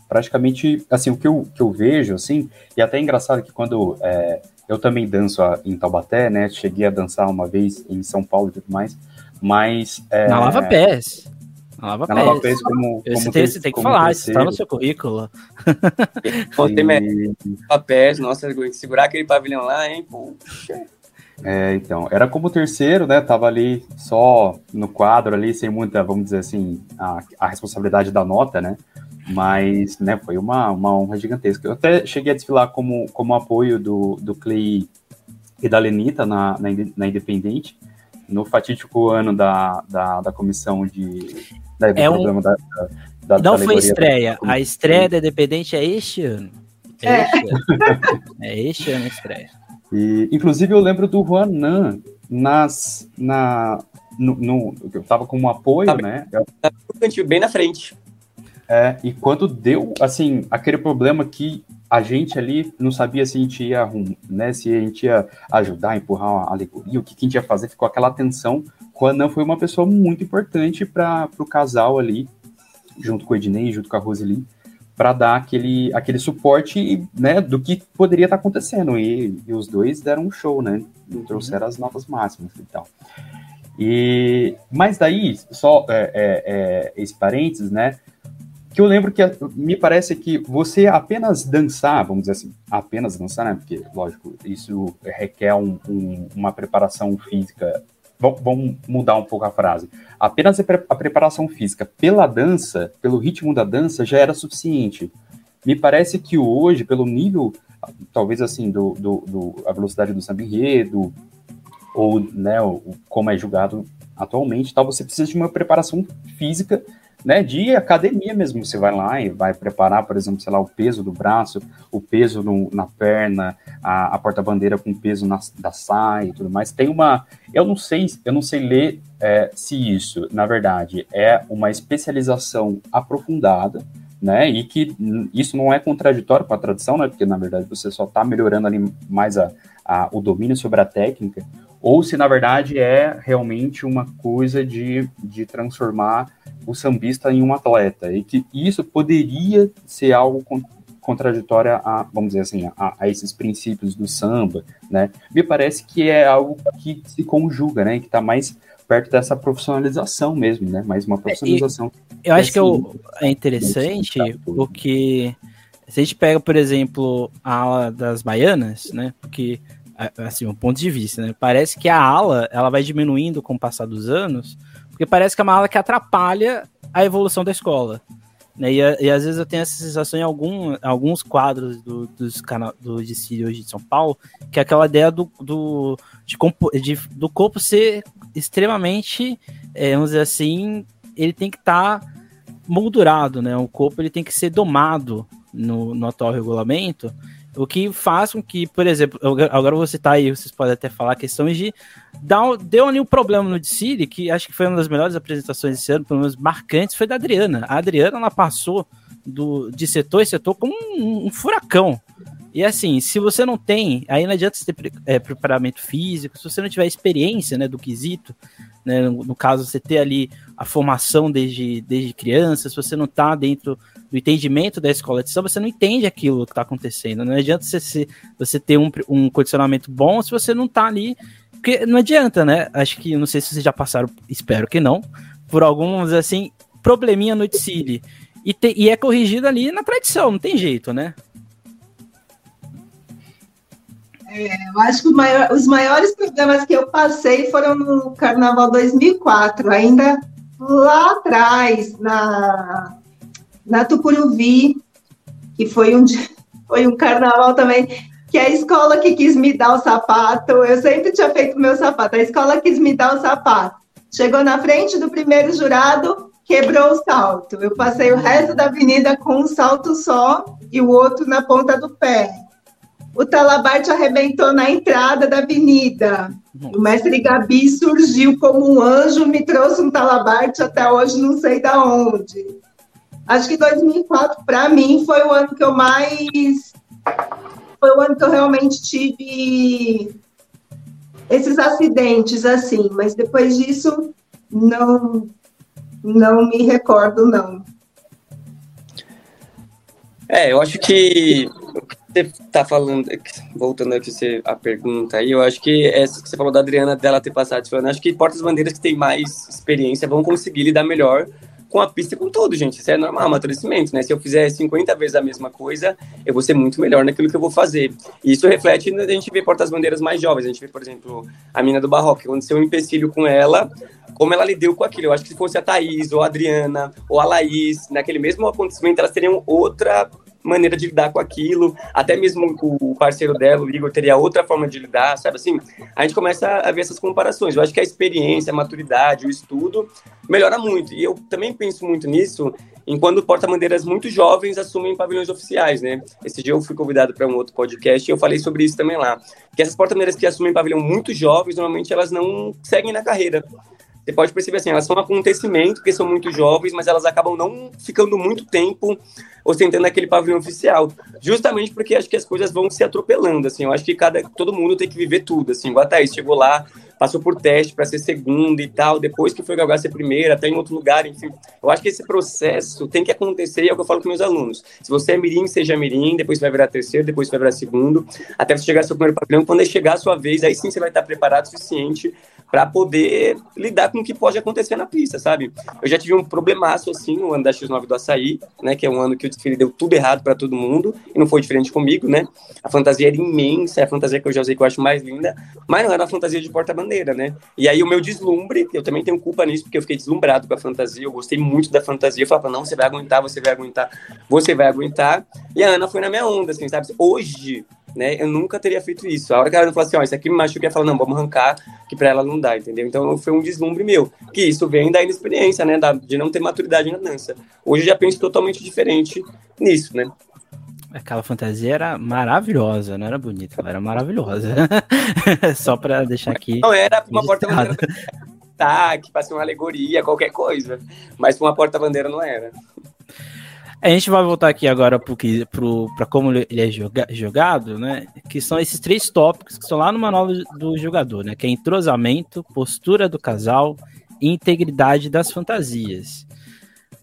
Praticamente, assim, o que eu, que eu vejo, assim, e até é engraçado que quando é, eu também danço em Taubaté, né? Cheguei a dançar uma vez em São Paulo e tudo mais, mas... É, Na Lava Pés. Na Lava Na Pés. Lava Pés como, como você, tem, você tem que falar, isso está no seu currículo. Pô, tem Lava Pés, nossa, segurar aquele pavilhão lá, hein? Puxa... É, então, era como terceiro, né? Tava ali só no quadro ali, sem muita, vamos dizer assim, a, a responsabilidade da nota, né? Mas, né, foi uma, uma honra gigantesca. Eu até cheguei a desfilar como, como apoio do, do Clay e da Lenita na, na, na Independente, no fatídico ano da, da, da comissão de. Da, é um... da, da, Não foi estreia. A estreia da Independente é este ano. É, é. este ano. é este ano a estreia. E, inclusive, eu lembro do Juanan nas, na, no, no, eu tava como apoio, tá né? Eu, bem na frente. É, e quando deu, assim, aquele problema que a gente ali não sabia se a gente ia, né, se a gente ia ajudar, empurrar uma alegoria, o que, que a gente ia fazer, ficou aquela tensão. Juanan foi uma pessoa muito importante para o casal ali, junto com o Ednei, junto com a Roseli, para dar aquele, aquele suporte né, do que poderia estar tá acontecendo. E, e, os dois deram um show, né? Trouxeram as notas máximas e tal. E, mas daí, só é, é, é, esse parênteses, né? Que eu lembro que me parece que você apenas dançar, vamos dizer assim, apenas dançar, né? Porque, lógico, isso requer um, um, uma preparação física vamos mudar um pouco a frase. Apenas a preparação física pela dança, pelo ritmo da dança, já era suficiente. Me parece que hoje, pelo nível, talvez assim, do, do, do a velocidade do samba enredo, ou né, o, como é julgado atualmente, tal, você precisa de uma preparação física né, de academia mesmo. Você vai lá e vai preparar, por exemplo, sei lá, o peso do braço, o peso no, na perna, a, a porta-bandeira com peso na, da saia e tudo mais. Tem uma, eu não sei, eu não sei ler é, se isso, na verdade, é uma especialização aprofundada, né, e que isso não é contraditório com a tradição, né, porque na verdade você só está melhorando ali mais a, a, o domínio sobre a técnica, ou se na verdade é realmente uma coisa de, de transformar o sambista em um atleta, e que isso poderia ser algo contraditória a, vamos dizer assim, a, a, esses princípios do samba, né? Me parece que é algo que se conjuga, né? Que está mais perto dessa profissionalização mesmo, né? Mais uma é, profissionalização. eu acho que, assim, é interessante porque se a gente pega, por exemplo, a ala das baianas, né? Porque assim, um ponto de vista, né? Parece que a ala ela vai diminuindo com o passar dos anos, porque parece que é uma ala que atrapalha a evolução da escola. Né? E, e, às vezes eu tenho essa sensação em algum, alguns quadros do, dos canal, do DC hoje de São Paulo, que é aquela ideia do, do, de, de, do corpo ser extremamente, é, vamos dizer assim, ele tem que estar tá moldurado, né? O corpo ele tem que ser domado no, no atual regulamento, o que faz com que, por exemplo, agora você citar aí, vocês podem até falar questões de. Dar, deu ali um problema no Dicile, que acho que foi uma das melhores apresentações desse ano, pelo menos marcantes, foi da Adriana. A Adriana, ela passou do, de setor em setor como um, um furacão. E assim, se você não tem, aí não adianta você ter é, preparamento físico, se você não tiver experiência né, do quesito, né, no, no, caso, você ter ali a formação desde, desde criança, se você não está dentro do entendimento da escola de samba, você não entende aquilo que está acontecendo. Não adianta você, você ter um, um condicionamento bom se você não está ali. Porque não adianta, né? Acho que, não sei se vocês já passaram, espero que não, por alguns, assim, probleminha no City. E, e é corrigido ali na tradição, não tem jeito, né? É, eu acho que maior, os maiores problemas que eu passei foram no Carnaval 2004, ainda lá atrás, na na Tucuruvi, que foi um, [LAUGHS] foi um carnaval também, que a escola que quis me dar o sapato, eu sempre tinha feito meu sapato, a escola quis me dar o sapato. Chegou na frente do primeiro jurado, quebrou o salto. Eu passei o resto da avenida com um salto só e o outro na ponta do pé. O talabarte arrebentou na entrada da avenida. O mestre Gabi surgiu como um anjo, me trouxe um talabarte até hoje não sei da onde. Acho que 2004, para mim, foi o ano que eu mais. Foi o ano que eu realmente tive esses acidentes, assim, mas depois disso, não, não me recordo, não. É, eu acho que você está falando, voltando aqui você, a pergunta aí, eu acho que essa que você falou da Adriana, dela ter passado esse ano, acho que portas-bandeiras que têm mais experiência vão conseguir lidar melhor com a pista com tudo, gente. Isso é normal, amadurecimento, né? Se eu fizer 50 vezes a mesma coisa, eu vou ser muito melhor naquilo que eu vou fazer. E isso reflete, a gente vê portas-bandeiras mais jovens. A gente vê, por exemplo, a mina do Barroco, que aconteceu um empecilho com ela, como ela lidou com aquilo. Eu acho que se fosse a Thaís, ou a Adriana, ou a Laís, naquele mesmo acontecimento, elas teriam outra maneira de lidar com aquilo, até mesmo o parceiro dela, o Igor, teria outra forma de lidar, sabe assim? A gente começa a ver essas comparações. Eu acho que a experiência, a maturidade, o estudo melhora muito. E eu também penso muito nisso em quando porta-bandeiras muito jovens assumem pavilhões oficiais, né? Esse dia eu fui convidado para um outro podcast e eu falei sobre isso também lá. Que essas porta-bandeiras que assumem pavilhão muito jovens, normalmente elas não seguem na carreira. Você pode perceber assim, elas são um acontecimento, porque são muito jovens, mas elas acabam não ficando muito tempo ostentando aquele pavilhão oficial. Justamente porque acho que as coisas vão se atropelando, assim. Eu acho que cada, todo mundo tem que viver tudo, assim. Igual a Thaís chegou lá, passou por teste para ser segunda e tal, depois que foi galgar ser primeira, até em outro lugar, enfim. Eu acho que esse processo tem que acontecer, e é o que eu falo com meus alunos. Se você é mirim, seja mirim, depois vai virar terceiro, depois vai virar segundo, até você chegar ao seu primeiro pavilhão, quando chegar a sua vez, aí sim você vai estar preparado o suficiente para poder lidar com o que pode acontecer na pista, sabe? Eu já tive um problemaço assim no ano da X9 do Açaí, né, que é um ano que o desfile deu tudo errado para todo mundo, e não foi diferente comigo, né? A fantasia era imensa, é a fantasia que eu já usei que eu acho mais linda, mas não era a fantasia de porta-bandeira, né? E aí o meu deslumbre, eu também tenho culpa nisso, porque eu fiquei deslumbrado com a fantasia, eu gostei muito da fantasia, eu falava, não, você vai aguentar, você vai aguentar, você vai aguentar, e a Ana foi na minha onda, assim, sabe? Hoje, né? Eu nunca teria feito isso. A hora que ela falou assim, ó, isso aqui me machuca, ela falou, não, vamos arrancar, que para ela não dá, entendeu? Então foi um deslumbre meu. Que isso vem da inexperiência, né? Da, de não ter maturidade na dança. Hoje eu já penso totalmente diferente nisso, né? Aquela fantasia era maravilhosa, não era bonita, ela era maravilhosa. [LAUGHS] Só para deixar aqui. Não, era uma porta-bandeira tá, que passe uma alegoria, qualquer coisa. Mas uma porta-bandeira não era. A gente vai voltar aqui agora para como ele é joga, jogado, né? Que são esses três tópicos que estão lá no manual do jogador, né? Que é entrosamento, postura do casal e integridade das fantasias.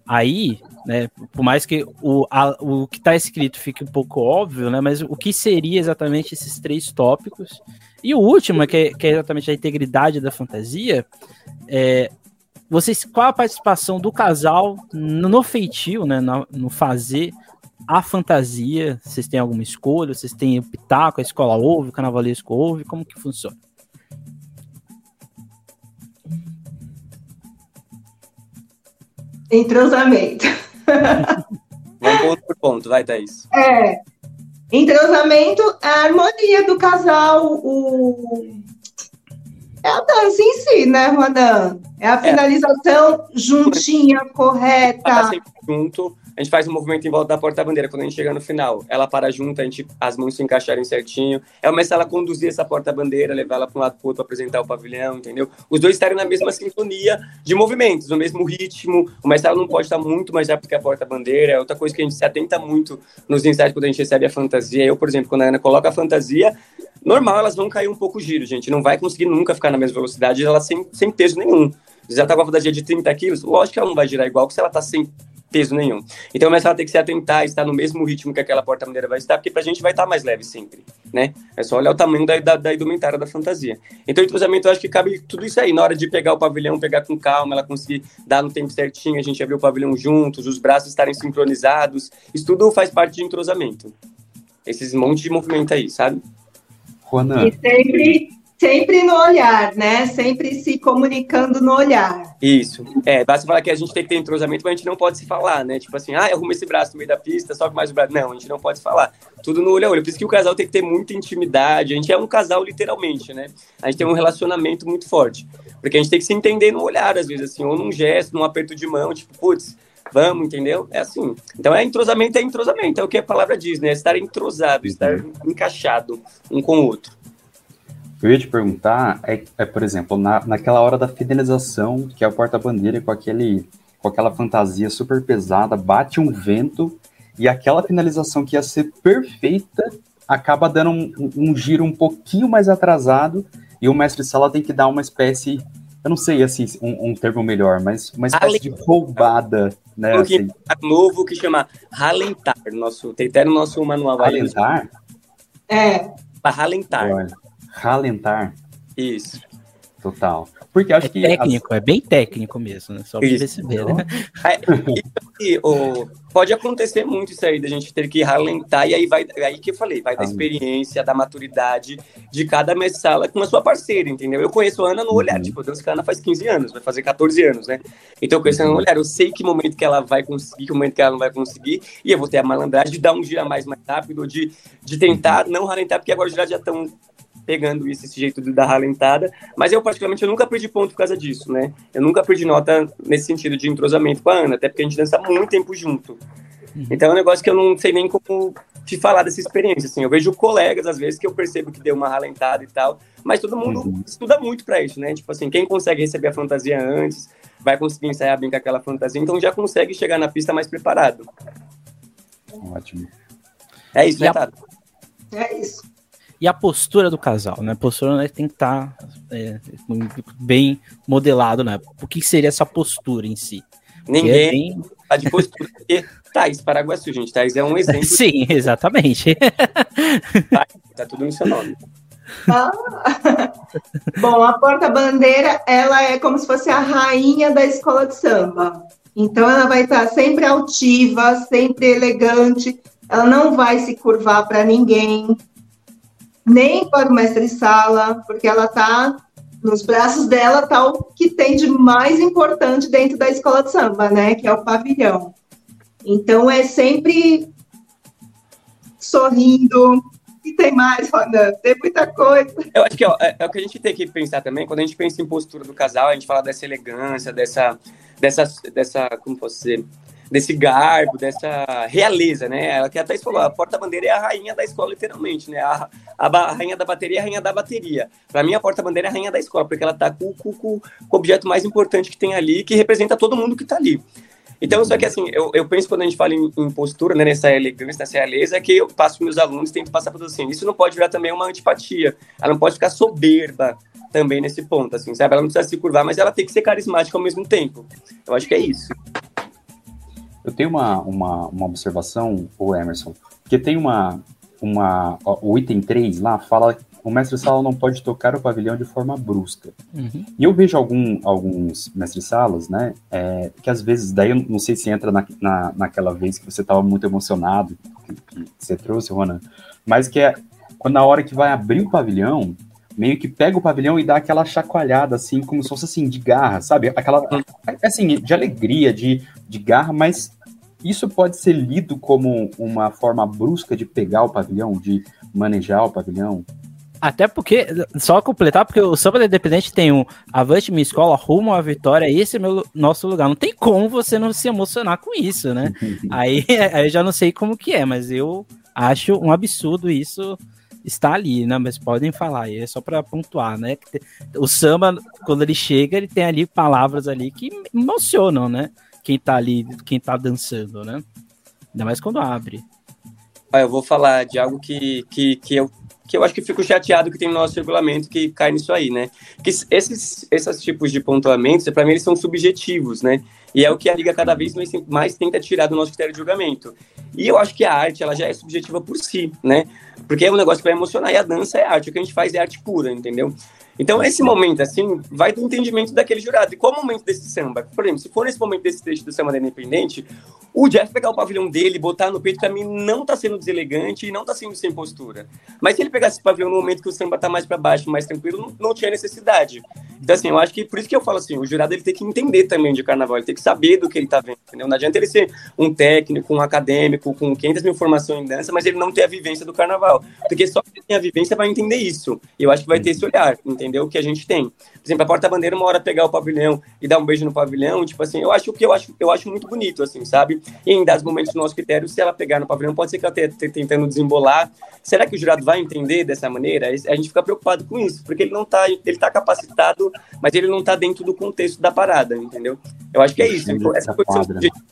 Aí, né, por mais que o, a, o que está escrito fique um pouco óbvio, né, mas o que seria exatamente esses três tópicos? E o último, que é, que é exatamente a integridade da fantasia, é, vocês, qual a participação do casal no feitio, né, no, no fazer a fantasia? Vocês têm alguma escolha? Vocês têm o pitaco, a escola ouve, o carnavalesco ouve? Como que funciona? Entrosamento. [LAUGHS] Vamos ponto por ponto, vai, Thaís. É. Entrosamento é a harmonia do casal, o... é a dança em si, né, Rodan? É a é. finalização é. juntinha, correta. sempre junto, a gente faz um movimento em volta da porta-bandeira. Quando a gente chega no final, ela para junto, a gente, as mãos se encaixarem certinho. É mestre ela conduzir essa porta-bandeira, levar ela para um lado para outro, apresentar o pavilhão, entendeu? Os dois estarem na mesma sintonia de movimentos, no mesmo ritmo. O ela não pode estar muito mais rápido que a porta-bandeira. É outra coisa que a gente se atenta muito nos ensaios quando a gente recebe a fantasia. Eu, por exemplo, quando a Ana coloca a fantasia, normal elas vão cair um pouco o giro, gente. Não vai conseguir nunca ficar na mesma velocidade, ela sem, sem peso nenhum. Se ela tá com a fantasia de 30 quilos, lógico que ela não vai girar igual que se ela tá sem peso nenhum. Então, mas ela tem que se atentar a estar no mesmo ritmo que aquela porta-bandeira vai estar, porque pra gente vai estar mais leve sempre, né? É só olhar o tamanho da, da, da indumentária da fantasia. Então, o entrosamento, eu acho que cabe tudo isso aí. Na hora de pegar o pavilhão, pegar com calma, ela conseguir dar no tempo certinho, a gente abrir o pavilhão juntos, os braços estarem sincronizados, isso tudo faz parte de entrosamento. Esses monte de movimento aí, sabe? Juana. E sempre Sempre no olhar, né? Sempre se comunicando no olhar. Isso. É, basta falar que a gente tem que ter entrosamento, mas a gente não pode se falar, né? Tipo assim, ah, arruma esse braço no meio da pista, sobe mais o braço. Não, a gente não pode falar. Tudo no olho a olho. Por isso que o casal tem que ter muita intimidade. A gente é um casal, literalmente, né? A gente tem um relacionamento muito forte. Porque a gente tem que se entender no olhar, às vezes, assim, ou num gesto, num aperto de mão, tipo, putz, vamos, entendeu? É assim. Então é entrosamento, é entrosamento, é o que a palavra diz, né? Estar entrosado, estar encaixado um com o outro eu ia te perguntar é, é por exemplo, na, naquela hora da fidelização, que é o porta-bandeira com aquele com aquela fantasia super pesada, bate um vento e aquela finalização que ia ser perfeita acaba dando um, um giro um pouquinho mais atrasado e o mestre sala tem que dar uma espécie, eu não sei assim um, um termo melhor, mas uma espécie de roubada, né? Um assim. novo que chama ralentar, nosso tem até no nosso manual. Ralentar? É. Para ralentar. Olha ralentar. Isso. Total. Porque acho é que. técnico, as... é bem técnico mesmo, né? Só pra perceber, né? É, e, o, pode acontecer muito isso aí, da gente ter que ralentar, e aí vai, aí que eu falei, vai da experiência, da maturidade de cada messala com a sua parceira, entendeu? Eu conheço a Ana no uhum. olhar, tipo, eu danço com a Ana faz 15 anos, vai fazer 14 anos, né? Então eu conheço a Ana no olhar, eu sei que momento que ela vai conseguir, que momento que ela não vai conseguir, e eu vou ter a malandragem de dar um giro mais mais rápido, de, de tentar não ralentar, porque agora os já estão pegando isso, esse jeito de dar ralentada, mas eu particularmente eu nunca perdi ponto por causa disso, né? Eu nunca perdi nota nesse sentido de entrosamento com a Ana, até porque a gente dança muito tempo junto. Uhum. Então é um negócio que eu não sei nem como te falar dessa experiência, assim. Eu vejo colegas, às vezes, que eu percebo que deu uma ralentada e tal, mas todo mundo uhum. estuda muito para isso, né? Tipo assim, quem consegue receber a fantasia antes, vai conseguir ensaiar bem com aquela fantasia, então já consegue chegar na pista mais preparado. Ótimo. É isso, né, a... É isso e a postura do casal, né? A postura né, tem que estar tá, é, bem modelado, né? O que seria essa postura em si? Ninguém é bem... tá de postura, porque Thaís Paraguaçu, gente. Thaís é um [LAUGHS] exemplo. Sim, exatamente. Tá, tá tudo no seu nome. Ah. [LAUGHS] Bom, a porta-bandeira, ela é como se fosse a rainha da escola de samba. Então, ela vai estar sempre altiva, sempre elegante, ela não vai se curvar para ninguém, nem para o mestre sala, porque ela está nos braços dela tá o que tem de mais importante dentro da escola de samba, né? Que é o pavilhão. Então é sempre sorrindo. E tem mais, Ronan? Tem muita coisa. Eu acho que ó, é, é, o que a gente tem que pensar também, quando a gente pensa em postura do casal, a gente fala dessa elegância, dessa, dessa, dessa como posso dizer, desse garbo, dessa realeza, né? Ela que até falou, a porta-bandeira é a rainha da escola, literalmente, né? A, a, a rainha da bateria é a rainha da bateria. Para mim, a porta-bandeira é a rainha da escola, porque ela tá com, com, com, o objeto mais importante que tem ali, que representa todo mundo que tá ali. Então, só que assim, eu, eu penso quando a gente fala em, em postura, né, nessa elegância, nessa realeza, que eu passo meus alunos, tento passar para assim, isso não pode virar também uma antipatia, ela não pode ficar soberba também nesse ponto, assim, sabe? Ela não precisa se curvar, mas ela tem que ser carismática ao mesmo tempo. Eu acho que é isso. Eu tenho uma, uma, uma observação, o Emerson, que tem uma, uma. O item 3 lá fala o mestre-sala não pode tocar o pavilhão de forma brusca. Uhum. E eu vejo algum, alguns mestres-salas, né, é, que às vezes, daí eu não sei se entra na, na, naquela vez que você estava muito emocionado, que, que, você trouxe, Ronan, mas que é quando na hora que vai abrir o pavilhão, meio que pega o pavilhão e dá aquela chacoalhada, assim, como se fosse assim, de garra, sabe? Aquela, assim, de alegria, de, de garra, mas isso pode ser lido como uma forma brusca de pegar o pavilhão, de manejar o pavilhão? Até porque, só completar, porque o Samba Independente tem um Avante Minha Escola, rumo à vitória, esse é meu nosso lugar. Não tem como você não se emocionar com isso, né? [LAUGHS] aí, [LAUGHS] aí eu já não sei como que é, mas eu acho um absurdo isso estar ali, né? Mas podem falar, é só para pontuar, né? O samba, quando ele chega, ele tem ali palavras ali que emocionam, né? Quem tá ali, quem tá dançando, né? Ainda mais quando abre. Eu vou falar de algo que, que, que eu que eu acho que fico chateado que tem no nosso regulamento que cai nisso aí, né? Que esses, esses tipos de pontuamentos, para mim, eles são subjetivos, né? E é o que a Liga cada vez mais, tenta tirar do nosso critério de julgamento. E eu acho que a arte, ela já é subjetiva por si, né? Porque é um negócio que vai emocionar, e a dança é arte, o que a gente faz é arte pura, entendeu? Então, esse momento, assim, vai do entendimento daquele jurado. E qual o momento desse samba? Por exemplo, se for nesse momento desse trecho do samba da Independente, o Jeff pegar o pavilhão dele, botar no peito, pra mim não tá sendo deselegante e não tá sendo sem postura. Mas se ele pegasse esse pavilhão no momento que o samba tá mais para baixo, mais tranquilo, não, não, tinha necessidade. Então, assim, eu acho que por isso que eu falo assim, o jurado ele tem que entender também de carnaval, ele tem que saber do que ele tá vendo, entendeu? Não adianta ele ser um técnico, um acadêmico, com 500 mil formações em dança, mas ele não ter a vivência do carnaval. Porque só quem tem a vivência vai entender isso. E eu acho que vai ter esse olhar, entendeu? Que a gente tem. Por exemplo, a porta-bandeira, uma hora pegar o pavilhão e dar um beijo no pavilhão, tipo assim, eu acho que eu acho, eu acho muito bonito, assim, sabe? E em dados momentos do nosso critério, se ela pegar no pavilhão, pode ser que ela esteja tentando desembolar. Será que o jurado vai entender dessa maneira? A gente fica preocupado com isso, porque ele não está ele tá capacitado, mas ele não está dentro do contexto da parada, entendeu? Eu acho que é isso. Essa coisa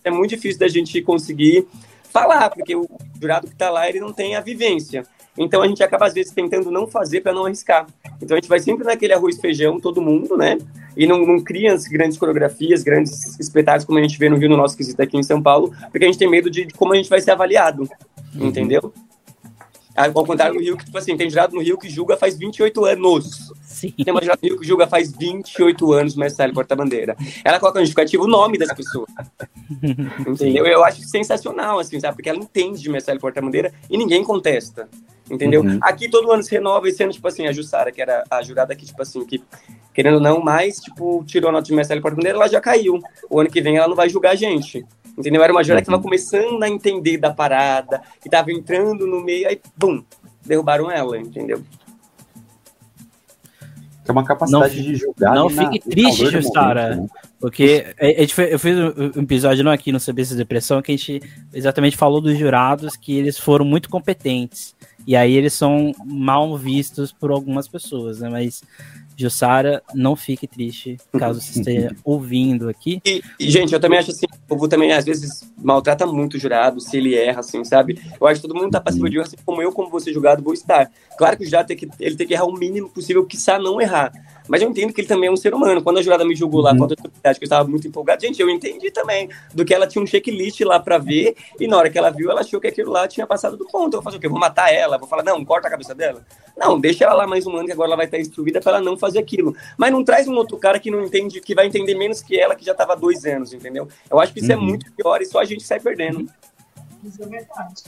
é muito difícil da gente conseguir falar, porque o jurado que está lá, ele não tem a vivência. Então a gente acaba, às vezes, tentando não fazer para não arriscar. Então a gente vai sempre naquele arroz feijão, todo mundo, né? E não, não cria as grandes coreografias, grandes espetáculos, como a gente vê no Rio, no nosso quesito aqui em São Paulo, porque a gente tem medo de, de como a gente vai ser avaliado, uhum. entendeu? Ao contrário do Rio, que, tipo assim, tem jurado no Rio que julga faz 28 anos. Sim. Tem uma jurado no Rio que julga faz 28 anos, sai porta-bandeira. Ela coloca no justificativo o nome das pessoas. [LAUGHS] Entendeu? Eu acho sensacional, assim, sabe? Porque ela entende de mestre porta-bandeira e ninguém contesta entendeu? Uhum. Aqui todo ano se renova, esse ano, tipo assim, a Jussara, que era a jurada que, tipo assim, que, querendo ou não, mais, tipo, tirou a nota de mestre porta bandeira, ela já caiu. O ano que vem ela não vai julgar a gente, entendeu? Era uma jurada uhum. que estava começando a entender da parada, que estava entrando no meio, aí, bum, derrubaram ela, entendeu? É uma capacidade não, de julgar. Não fique triste, Jussara. Né? Porque a gente eu fiz um episódio não aqui no CBC Depressão que a gente exatamente falou dos jurados que eles foram muito competentes. E aí eles são mal vistos por algumas pessoas, né? Mas Jussara, não fique triste caso você esteja [LAUGHS] ouvindo aqui. E, e, gente, eu também acho assim, o povo também às vezes maltrata muito o jurado, se ele erra, assim, sabe? Eu acho que todo mundo tá passivo de erro, assim como eu, como você julgado, vou estar. Claro que o jurado tem que, ele tem que errar o mínimo possível, que não errar. Mas eu entendo que ele também é um ser humano. Quando a jurada me julgou lá uhum. contra a autoridade, que eu estava muito empolgado, gente, eu entendi também do que ela tinha um checklist lá para ver, e na hora que ela viu, ela achou que aquilo lá tinha passado do ponto. Eu vou fazer o quê? vou matar ela? Vou falar, não, corta a cabeça dela? Não, deixa ela lá mais um ano, que agora ela vai estar instruída para ela não fazer aquilo. Mas não traz um outro cara que não entende, que vai entender menos que ela, que já estava há dois anos, entendeu? Eu acho que isso é uhum. é muito pior e só a gente sai perdendo. Isso é verdade.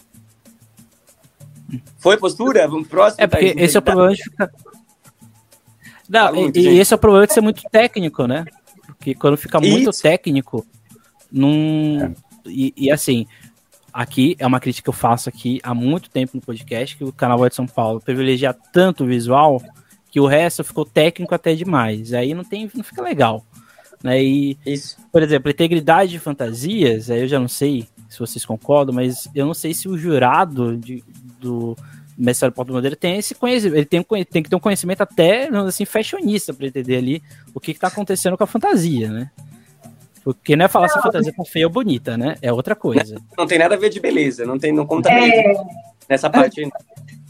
Foi postura? Vamos próximo. É porque esse é o problema de ficar não, muito, e, esse é o problema de ser muito técnico, né? Porque quando fica muito Isso. técnico, num. É. E, e, assim, aqui é uma crítica que eu faço aqui há muito tempo no podcast, que o canal de São Paulo privilegia tanto o visual que o resto ficou técnico até demais. Aí não tem, não fica legal. Né? E, Isso. por exemplo, integridade de fantasias, aí eu já não sei se vocês concordam, mas eu não sei se o jurado de, do mestre Porto Bandeira tem esse conhecimento, ele tem, tem que ter um conhecimento até, assim, fashionista para entender ali o que, está acontecendo com a fantasia, né? Porque não é falar não, se a fantasia tá feia ou bonita, né? É outra coisa. Não, não, tem nada a ver de beleza, não tem, não conta é... nessa parte aí.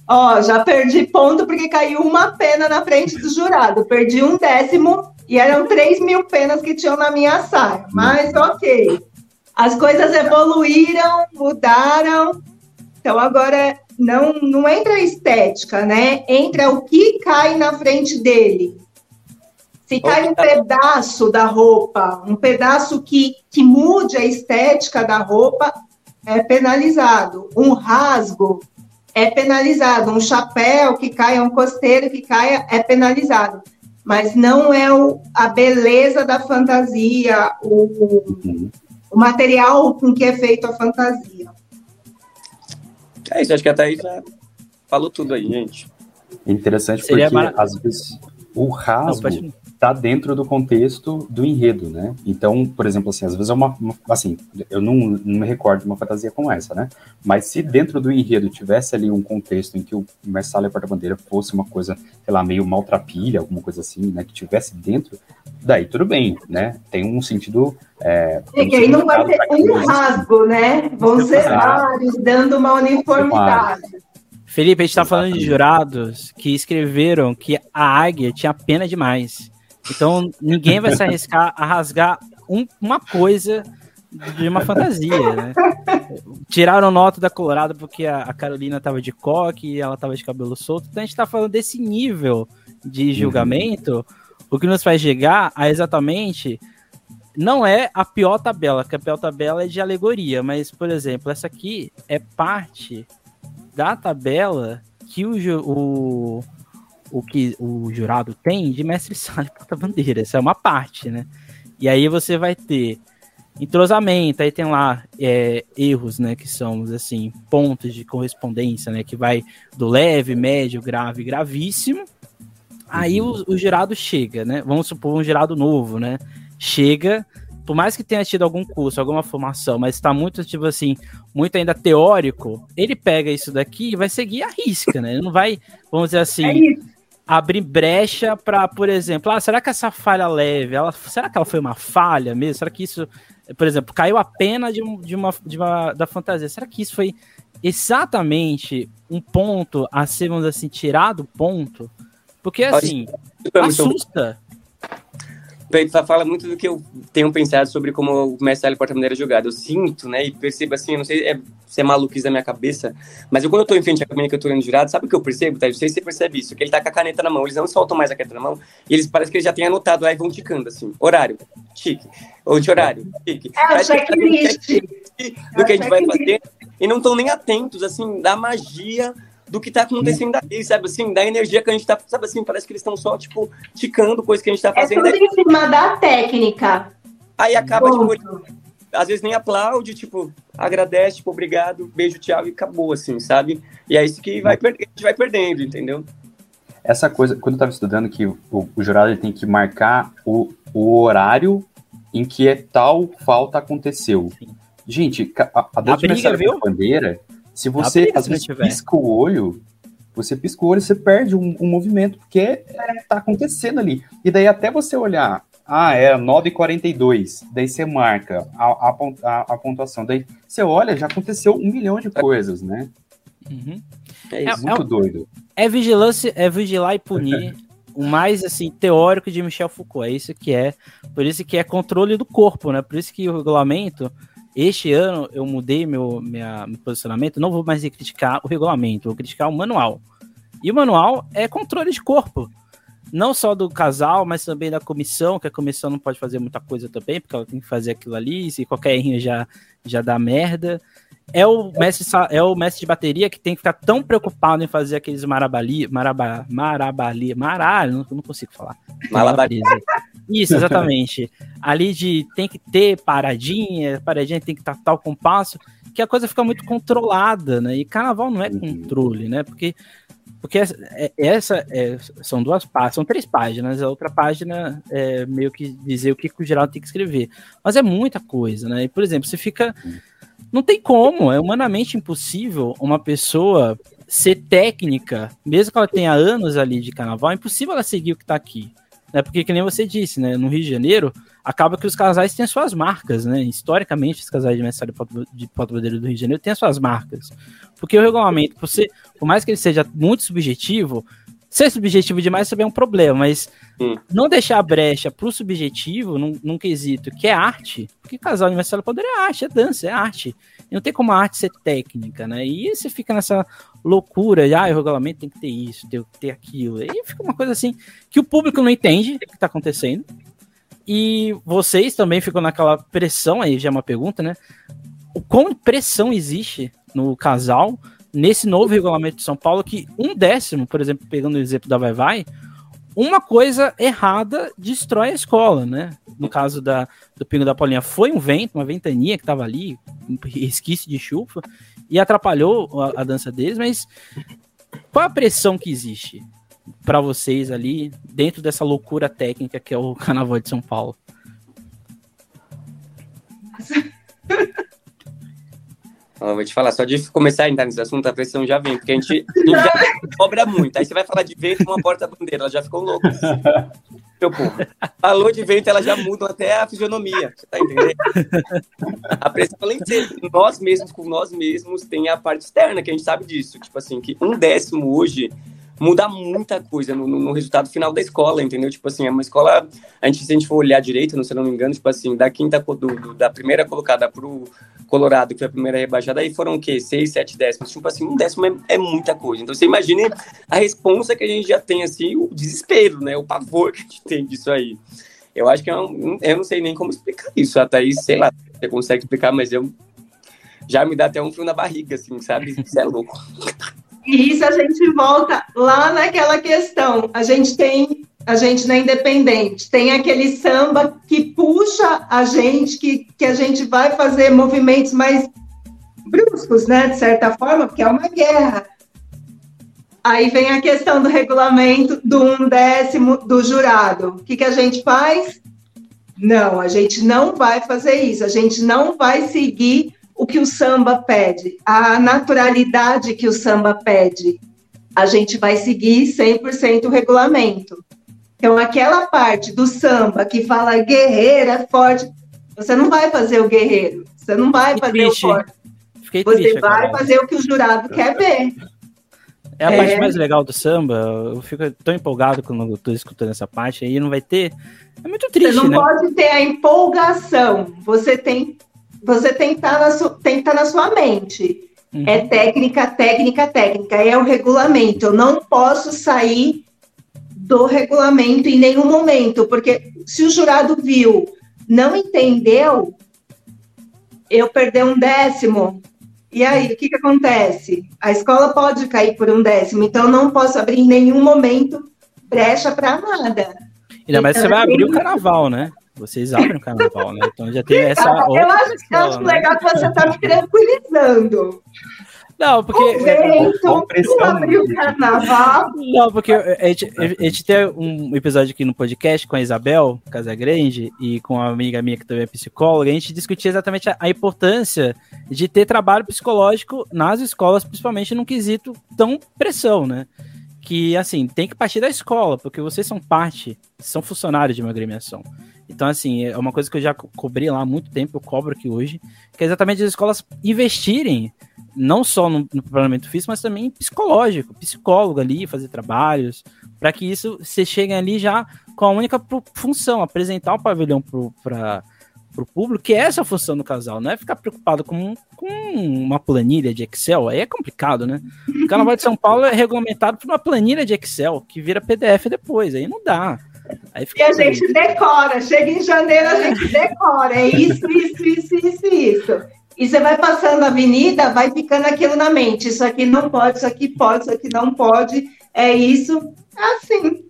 Ó, já perdi ponto porque caiu uma pena na frente do jurado. Perdi um décimo e eram 3 mil penas que tinham na minha saia. Mas ok. as coisas evoluíram, mudaram. Então agora não, não entra a estética, né? Entra o que cai na frente dele. Se cai um pedaço da roupa, um pedaço que, que mude a estética da roupa, é penalizado. Um rasgo é penalizado. Um chapéu que caia, um costeiro que caia, é penalizado. Mas não é o, a beleza da fantasia, o, uhum. o material com que é feito a fantasia. É isso, acho que a Thaís já falou tudo aí, gente. Interessante Seria porque, às vezes, o rasgo... Não, está dentro do contexto do enredo, né? Então, por exemplo, assim, às vezes é uma, uma, assim, eu não, não me recordo de uma fantasia como essa, né? Mas se dentro do enredo tivesse ali um contexto em que o Messalha Porta-Bandeira fosse uma coisa, sei lá, meio maltrapilha, alguma coisa assim, né? Que tivesse dentro, daí tudo bem, né? Tem um sentido... É, um e aí não vai ter um rasgo, né? Vão ser vários, dando uma uniformidade. Felipe, a gente está falando de jurados que escreveram que a águia tinha pena demais. Então ninguém vai se arriscar a rasgar um, uma coisa de uma fantasia, né? Tiraram nota da Colorado porque a, a Carolina tava de coque e ela tava de cabelo solto. Então a gente tá falando desse nível de uhum. julgamento, uhum. o que nos faz chegar a exatamente não é a pior tabela, que a pior tabela é de alegoria, mas, por exemplo, essa aqui é parte da tabela que o, o, o que o jurado tem de mestre [LAUGHS] sala e porta-bandeira. Essa é uma parte, né? E aí você vai ter entrosamento, aí tem lá é, erros, né, que são, assim, pontos de correspondência, né, que vai do leve, médio, grave, gravíssimo. Aí o, o jurado chega, né, vamos supor um jurado novo, né, chega, por mais que tenha tido algum curso, alguma formação, mas está muito, tipo assim, muito ainda teórico, ele pega isso daqui e vai seguir a risca, né, ele não vai, vamos dizer assim... É abrir brecha para, por exemplo, ah, será que essa falha leve, ela, será que ela foi uma falha mesmo? Será que isso, por exemplo, caiu a pena de, de, uma, de uma da fantasia? Será que isso foi exatamente um ponto a ser, vamos assim, tirado ponto? Porque assim, assusta. Então, fala muito do que eu tenho pensado sobre como o mestre L porta-bandeira é jogado. Eu sinto, né, e percebo assim, não sei é, se é maluquice da minha cabeça, mas eu, quando eu tô em frente à cabine que eu tô olhando jurado, sabe o que eu percebo, tá? Não sei se você percebe isso, que ele tá com a caneta na mão, eles não soltam mais a caneta na mão, e eles parece que eles já têm anotado lá e vão ticando, assim, horário, tique, ou de horário, tique. É, checklist. Do que a gente vai fazer, e não estão nem atentos, assim, da magia do que tá acontecendo aí, sabe assim, da energia que a gente tá, sabe assim, parece que eles estão só, tipo, ticando coisa que a gente tá fazendo. É tudo em cima da técnica. Aí acaba, tipo, às vezes nem aplaude, tipo, agradece, tipo, obrigado, beijo, tchau, e acabou, assim, sabe? E é isso que vai a gente vai perdendo, entendeu? Essa coisa, quando eu tava estudando que o, o jurado ele tem que marcar o, o horário em que é tal falta aconteceu. Gente, a, a, a briga, viu? bandeira, se você às vezes pisca o olho, você pisca o olho, você perde um, um movimento, porque é, tá acontecendo ali. E daí até você olhar, ah, é 9,42, daí você marca a, a, a, pontuação, daí você olha, já aconteceu um milhão de coisas, né? Uhum. É, é muito é, doido. É vigilância, é vigilar e punir. o mais assim teórico de Michel Foucault, é isso que é, por isso que é controle do corpo, né? Por isso que o regulamento este ano eu mudei meu, minha, meu posicionamento, não vou mais criticar o regulamento, vou criticar o manual. E o manual é controle de corpo. Não só do casal, mas também da comissão, que a comissão não pode fazer muita coisa também, porque ela tem que fazer aquilo ali, se qualquer errinho já, já dá merda. É o, mestre, é o mestre de bateria que tem que ficar tão preocupado em fazer aqueles marabali, maraba, marabali, maralho, não, não consigo falar. Malabarismo. Isso, [LAUGHS] exatamente. Ali de tem que ter paradinha, paradinha tem que estar tal compasso, que a coisa fica muito controlada, né? E carnaval não é uhum. controle, né? Porque porque é, essa é, são duas páginas, são três páginas, a outra página é meio que dizer o que, que o geral tem que escrever. Mas é muita coisa, né? E, por exemplo, você fica. Não tem como, é humanamente impossível uma pessoa ser técnica, mesmo que ela tenha anos ali de carnaval, é impossível ela seguir o que está aqui né? Porque que nem você disse, né? No Rio de Janeiro, acaba que os casais têm suas marcas, né? Historicamente, os casais de mestre de Porto-Bandeira do Rio de Janeiro têm suas marcas. Porque o regulamento, por, ser, por mais que ele seja muito subjetivo, ser subjetivo demais também é um problema, mas hum. não deixar a brecha pro subjetivo num, num quesito que é arte, porque casal universal poder é arte, é dança, é arte. Não tem como a arte ser técnica, né? E você fica nessa loucura, de, ah, o regulamento tem que ter isso, tem que ter aquilo. E fica uma coisa assim que o público não entende o que está acontecendo. E vocês também ficam naquela pressão, aí já é uma pergunta, né? O quão pressão existe no casal nesse novo regulamento de São Paulo que um décimo, por exemplo, pegando o exemplo da Vai Vai, uma coisa errada destrói a escola, né? No caso da, do Pingo da Paulinha, foi um vento, uma ventania que estava ali, um resquício de chuva, e atrapalhou a, a dança deles, mas qual a pressão que existe para vocês ali dentro dessa loucura técnica que é o [LAUGHS] Carnaval de São Paulo? [LAUGHS] vou te falar, só de começar a entrar nesse assunto, a pressão já vem, porque a gente já [LAUGHS] cobra muito. Aí você vai falar de vento, uma porta-bandeira, ela já ficou louca. [LAUGHS] Meu povo. Falou de vento, ela já muda até a fisionomia. Você tá entendendo? A pressão, além de ser nós mesmos com nós mesmos, tem a parte externa, que a gente sabe disso. Tipo assim, que um décimo hoje muda muita coisa no, no, resultado final da escola, entendeu? Tipo assim, é uma escola, a gente, se a gente for olhar direito, se não me engano, tipo assim, da quinta, do, da primeira colocada pro Colorado, que foi a primeira rebaixada, aí foram o quê? Seis, sete décimos. Tipo assim, um décimo é, é muita coisa. Então você imagine a responsa que a gente já tem, assim, o desespero, né? O pavor que a gente tem disso aí. Eu acho que eu, é eu não sei nem como explicar isso. Até aí, sei lá, você consegue explicar, mas eu já me dá até um frio na barriga, assim, sabe? Isso é louco. E isso a gente volta lá naquela questão. A gente tem, a gente na Independente, tem aquele samba que puxa a gente, que, que a gente vai fazer movimentos mais bruscos, né? De certa forma, porque é uma guerra. Aí vem a questão do regulamento do um décimo do jurado. O que, que a gente faz? Não, a gente não vai fazer isso. A gente não vai seguir o que o samba pede, a naturalidade que o samba pede. A gente vai seguir 100% o regulamento. Então, aquela parte do samba que fala guerreira, forte, você não vai fazer o guerreiro, você não vai fazer triste. o forte. Fiquei você triste, vai cara. fazer o que o jurado quer ver. É a é... parte mais legal do samba. Eu fico tão empolgado quando eu tô escutando essa parte aí, não vai ter. É muito triste, Você não né? pode ter a empolgação. Você tem você tem que estar tá na, tem que tá na sua mente. Uhum. É técnica, técnica, técnica. É o regulamento. Eu não posso sair do regulamento em nenhum momento, porque se o jurado viu, não entendeu, eu perder um décimo. E aí, o que, que acontece? A escola pode cair por um décimo, então eu não posso abrir em nenhum momento brecha para nada. Ainda mais então, você vai abrir o carnaval, né? Vocês abrem o carnaval, né? Então já tem [LAUGHS] essa. Eu acho, que acho né? legal que você está me tranquilizando. Não, porque. O vento, tu abriu o carnaval. Não, porque a gente, a gente tem um episódio aqui no podcast com a Isabel Casagrande e com uma amiga minha que também é psicóloga, a gente discutia exatamente a, a importância de ter trabalho psicológico nas escolas, principalmente num quesito tão pressão, né? Que, assim, tem que partir da escola, porque vocês são parte, são funcionários de uma agremiação. Então, assim, é uma coisa que eu já cobri lá há muito tempo, eu cobro aqui hoje, que é exatamente as escolas investirem não só no, no preparamento físico, mas também psicológico, psicólogo ali, fazer trabalhos, para que isso você chegue ali já com a única função, apresentar o pavilhão para o público, que é essa a função do casal, não é ficar preocupado com, com uma planilha de Excel, aí é complicado, né? O Carnaval de São Paulo é regulamentado por uma planilha de Excel, que vira PDF depois, aí não dá e a gente decora, chega em janeiro, a gente decora. É isso, isso, isso, isso, isso. E você vai passando a avenida, vai ficando aquilo na mente. Isso aqui não pode, isso aqui pode, isso aqui não pode. É isso, é assim.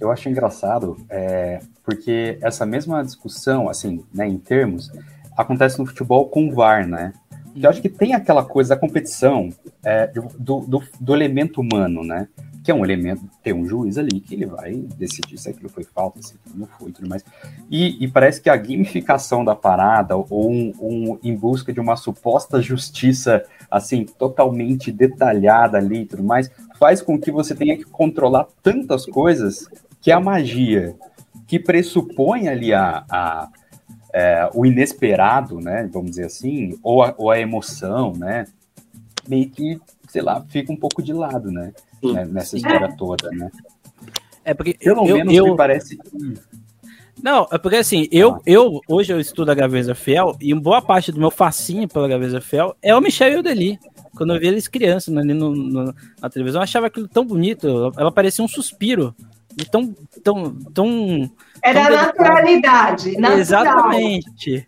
Eu acho engraçado, é, porque essa mesma discussão, assim, né, em termos, acontece no futebol com o VAR, né? Eu acho que tem aquela coisa da competição é, do, do, do elemento humano, né? É um elemento, tem um juiz ali que ele vai decidir se aquilo foi falta, se aquilo não foi e tudo mais. E, e, parece que a gamificação da parada, ou um, um, em busca de uma suposta justiça, assim, totalmente detalhada ali e tudo mais, faz com que você tenha que controlar tantas coisas que a magia, que pressupõe ali a, a é, o inesperado, né, vamos dizer assim, ou a, ou a emoção, né, meio que, sei lá, fica um pouco de lado, né? né nessa história toda, né? É porque Pelo eu, menos eu, me parece. Não, é porque assim, eu, eu hoje eu estudo a Graveza Fiel e boa parte do meu fascínio pela Graveza Fiel é o Michel e o Deli. Quando eu vi eles crianças ali no, no, na televisão, eu achava aquilo tão bonito. Ela parecia um suspiro. Tão. tão, tão Era tão naturalidade. Natural. Exatamente.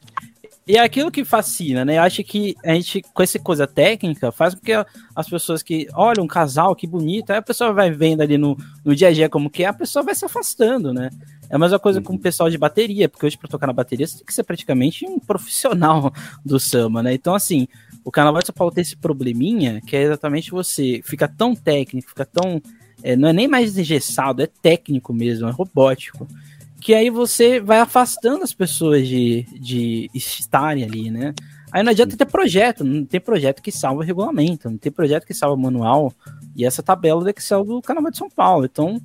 E é aquilo que fascina, né? Eu acho que a gente, com essa coisa técnica, faz com que as pessoas que olham um casal, que bonito, aí a pessoa vai vendo ali no, no dia a dia como que é, a pessoa vai se afastando, né? É a mesma coisa com o uhum. pessoal de bateria, porque hoje para tocar na bateria você tem que ser praticamente um profissional [LAUGHS] do samba, né? Então, assim, o Carnaval de São Paulo tem esse probleminha, que é exatamente você fica tão técnico, fica tão. É, não é nem mais engessado, é técnico mesmo, é robótico que aí você vai afastando as pessoas de, de estarem ali, né? Aí não adianta ter projeto, não tem projeto que salva regulamento, não tem projeto que salva manual e essa tabela do Excel do Carnaval de São Paulo. Então,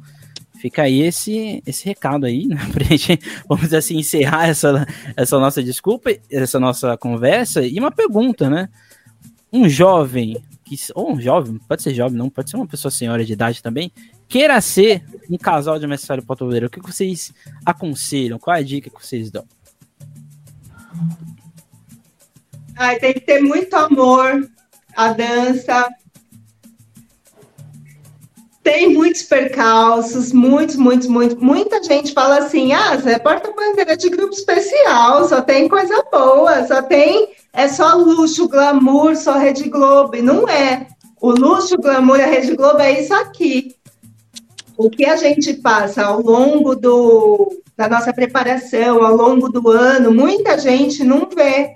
fica aí esse, esse recado aí, né? [LAUGHS] Pra gente, vamos dizer assim, encerrar essa, essa nossa desculpa, essa nossa conversa e uma pergunta, né? Um jovem, que, ou um jovem, pode ser jovem, não, pode ser uma pessoa senhora de idade também, queira ser um casal de mestre Potoleiro, o que vocês aconselham? Qual é a dica que vocês dão? Ai, tem que ter muito amor à dança. Tem muitos percalços, muitos, muitos, muitos. Muita gente fala assim: ah, Zé, porta-bandeira de grupo especial, só tem coisa boa, só tem. É só luxo, glamour, só Rede Globo. E não é. O luxo, o glamour e a Rede Globo é isso aqui o que a gente passa ao longo do, da nossa preparação, ao longo do ano, muita gente não vê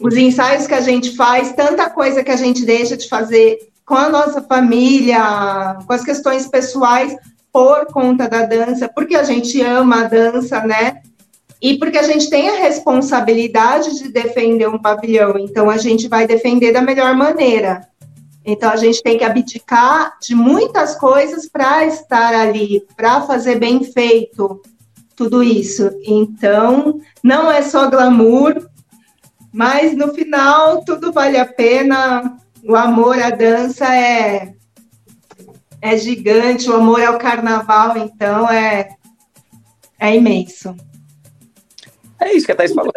os ensaios que a gente faz, tanta coisa que a gente deixa de fazer com a nossa família, com as questões pessoais por conta da dança, porque a gente ama a dança, né? E porque a gente tem a responsabilidade de defender um pavilhão, então a gente vai defender da melhor maneira. Então a gente tem que abdicar de muitas coisas para estar ali, para fazer bem feito tudo isso. Então não é só glamour, mas no final tudo vale a pena. O amor à dança é é gigante, o amor ao carnaval, então é é imenso. É isso que a Thais falou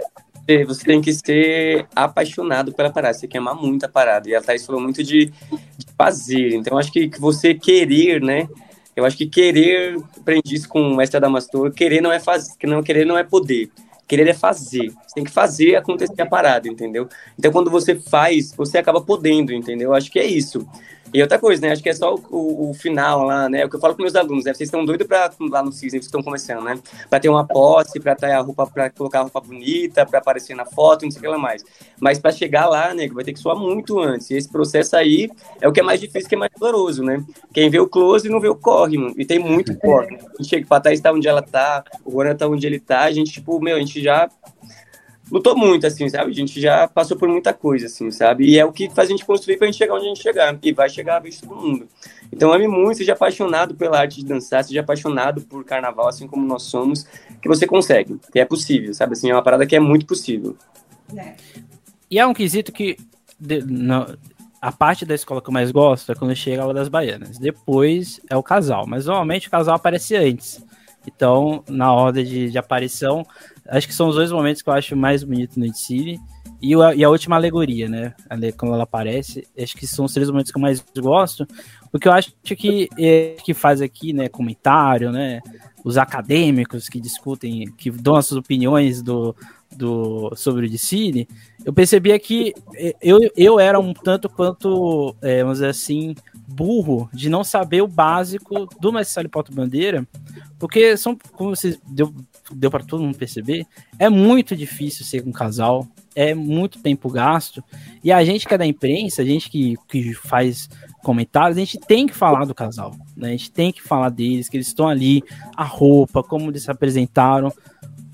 você tem que ser apaixonado pela parada, você quer amar muito a parada. E a Thaís falou muito de, de fazer. Então, acho que, que você querer, né? Eu acho que querer, aprendi isso com o mestre Adamastor, querer não é fazer, não querer não é poder. Querer é fazer. Você tem que fazer acontecer a parada, entendeu? Então, quando você faz, você acaba podendo, entendeu? Acho que é isso. E outra coisa, né? Acho que é só o, o, o, final lá, né? O que eu falo com meus alunos, né? Vocês estão doidos para lá no CIS, vocês estão começando, né? Para ter uma posse, para ter a roupa, para colocar a roupa bonita, para aparecer na foto, não sei o que lá mais. Mas para chegar lá, né, vai ter que suar muito antes. E esse processo aí é o que é mais difícil, que é mais doloroso, né? Quem vê o close não vê o corre, mano. E tem muito corre. Né? A gente chega pra Thaís tá onde ela tá, o Rona tá onde ele tá, a gente, tipo, meu, a gente já lutou muito, assim, sabe? A gente já passou por muita coisa, assim, sabe? E é o que faz a gente construir pra gente chegar onde a gente chegar. E vai chegar a vez todo mundo. Então, ame muito, seja apaixonado pela arte de dançar, seja apaixonado por carnaval, assim como nós somos, que você consegue. Que é possível, sabe? Assim, é uma parada que é muito possível. É. E é um quesito que. De, no, a parte da escola que eu mais gosto é quando chega a aula das baianas. Depois é o casal. Mas normalmente o casal aparece antes. Então, na ordem de, de aparição, acho que são os dois momentos que eu acho mais bonito no City. E a, e a última alegoria, né? Quando ela aparece, acho que são os três momentos que eu mais gosto, porque eu acho que é, que faz aqui, né, comentário, né, os acadêmicos que discutem, que dão as suas opiniões do, do sobre o Dicine, eu percebia que é, eu, eu era um tanto quanto, é, vamos dizer assim, burro de não saber o básico do Mestre Porto Bandeira, porque são, como vocês deu, deu para todo mundo perceber, é muito difícil ser um casal, é muito tempo gasto, e a gente que é da imprensa, a gente que, que faz comentários, a gente tem que falar do casal, né? A gente tem que falar deles, que eles estão ali, a roupa, como eles se apresentaram,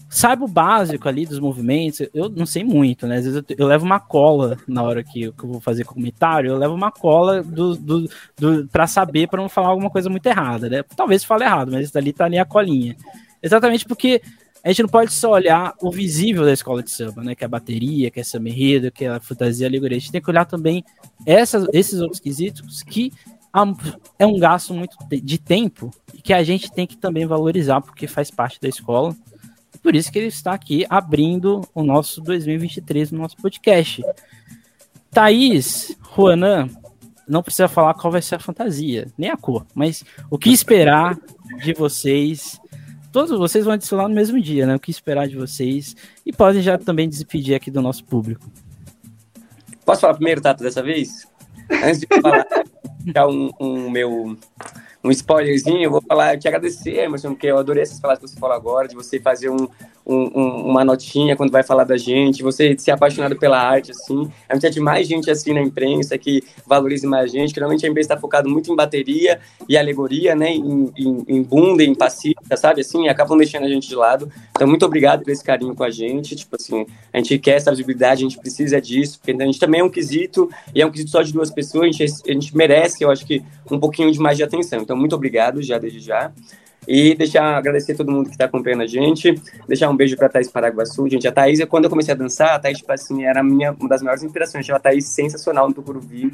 saiba o básico ali dos movimentos, eu não sei muito, né? Às vezes eu, eu levo uma cola na hora que, que, eu vou fazer comentário, eu levo uma cola do, do, do para saber, para não falar alguma coisa muito errada, né? Talvez fale errado, mas ali tá ali a colinha. Exatamente porque a gente não pode só olhar o visível da escola de samba, né? Que é a bateria, que é samba enredo, que é a fantasia, a alegoria. A gente tem que olhar também essas, esses outros quesitos que é um gasto muito de tempo que a gente tem que também valorizar porque faz parte da escola. Por isso que ele está aqui abrindo o nosso 2023 no nosso podcast. Thaís, Juanan, não precisa falar qual vai ser a fantasia, nem a cor, mas o que esperar de vocês. Todos vocês vão desfilar no mesmo dia, né? O que esperar de vocês. E podem já também despedir aqui do nosso público. Posso falar primeiro, Tato, dessa vez? Antes de falar, [LAUGHS] já um, um meu um spoilerzinho, eu vou falar, te agradecer, Emerson, porque eu adorei essas palavras que você falou agora, de você fazer um, um, uma notinha quando vai falar da gente, você ser apaixonado pela arte, assim. A gente de mais gente assim na imprensa que valorize mais a gente, que realmente a imprensa está focado muito em bateria e alegoria, né, em, em, em bunda, em passista, sabe, assim, acabam deixando a gente de lado. Então, muito obrigado por esse carinho com a gente, tipo assim, a gente quer essa visibilidade, a gente precisa disso, porque a gente também é um quesito, e é um quesito só de duas pessoas, a gente, a gente merece, eu acho que, um pouquinho de mais de atenção. Então, muito obrigado já desde já. E deixar agradecer todo mundo que está acompanhando a gente. Deixar um beijo para Thaís Paraguaçu. Gente, a Thaís, quando eu comecei a dançar, a Thaís, tipo assim, era minha, uma das maiores inspirações. Eu a Thaís sensacional no Tucuruvi.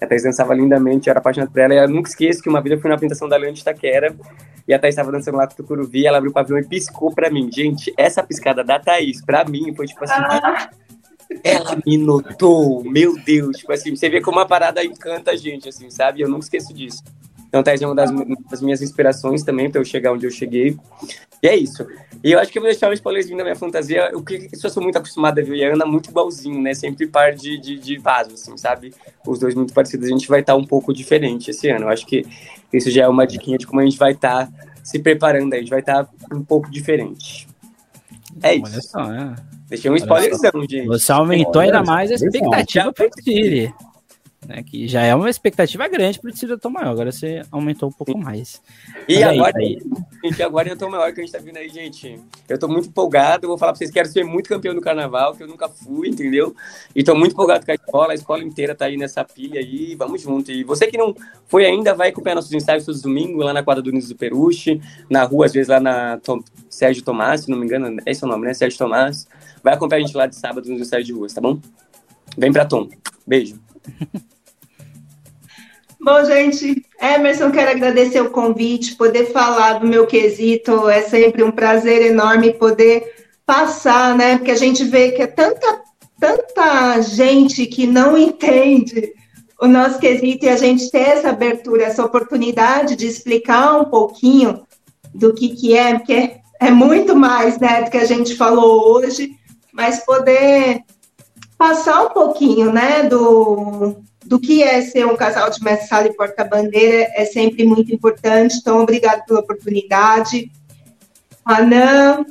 A Thaís dançava lindamente, eu era apaixonado por ela. E eu nunca esqueço que uma vez eu fui na apresentação da Leão de Itaquera e a Thaís estava dançando lá com o Tucuruvi. Ela abriu o pavilhão e piscou para mim. Gente, essa piscada da Thaís, para mim, foi tipo assim. Ah. Ela me notou, meu Deus. Tipo assim, você vê como a parada encanta a gente, assim, sabe? Eu nunca esqueço disso. Então, Thais é uma das, das, minhas inspirações também para eu chegar onde eu cheguei. E é isso. E eu acho que eu vou deixar um spoilerzinho da minha fantasia. O que eu sou muito acostumado a ver a Ana muito igualzinho, né? Sempre par de, de, de vaso, assim, sabe? Os dois muito parecidos. A gente vai estar tá um pouco diferente esse ano. Eu acho que isso já é uma diquinha de como a gente vai estar tá se preparando. A gente vai estar tá um pouco diferente. É isso. Olha só, é. Deixei um spoilerzão, gente. Você aumentou ainda mais a expectativa para o Tire né? Que já é uma expectativa grande para o Distrito Tom Maior. Agora você aumentou um pouco mais. E Mas agora, aí, gente, agora em Tom Maior que a gente tá vindo aí, gente. Eu tô muito empolgado. Vou falar para vocês, quero ser muito campeão do carnaval, que eu nunca fui, entendeu? E tô muito empolgado com a escola. A escola inteira tá aí nessa pilha aí. Vamos junto. E você que não foi ainda, vai acompanhar nossos ensaios todos os domingos lá na quadra do Unidos do Peruche, na rua, às vezes lá na Tom, Sérgio Tomás, se não me engano, esse é o nome, né? Sérgio Tomás. Vai acompanhar a gente lá de sábado nos ensaios de rua, tá bom? Vem pra Tom. Beijo. [LAUGHS] Bom, gente, Emerson, quero agradecer o convite, poder falar do meu quesito, é sempre um prazer enorme poder passar, né? Porque a gente vê que é tanta, tanta gente que não entende o nosso quesito e a gente ter essa abertura, essa oportunidade de explicar um pouquinho do que, que é, porque é, é muito mais né, do que a gente falou hoje, mas poder passar um pouquinho né, do, do que é ser um casal de mestre-sala e porta-bandeira é sempre muito importante. Então, obrigado pela oportunidade. Anã,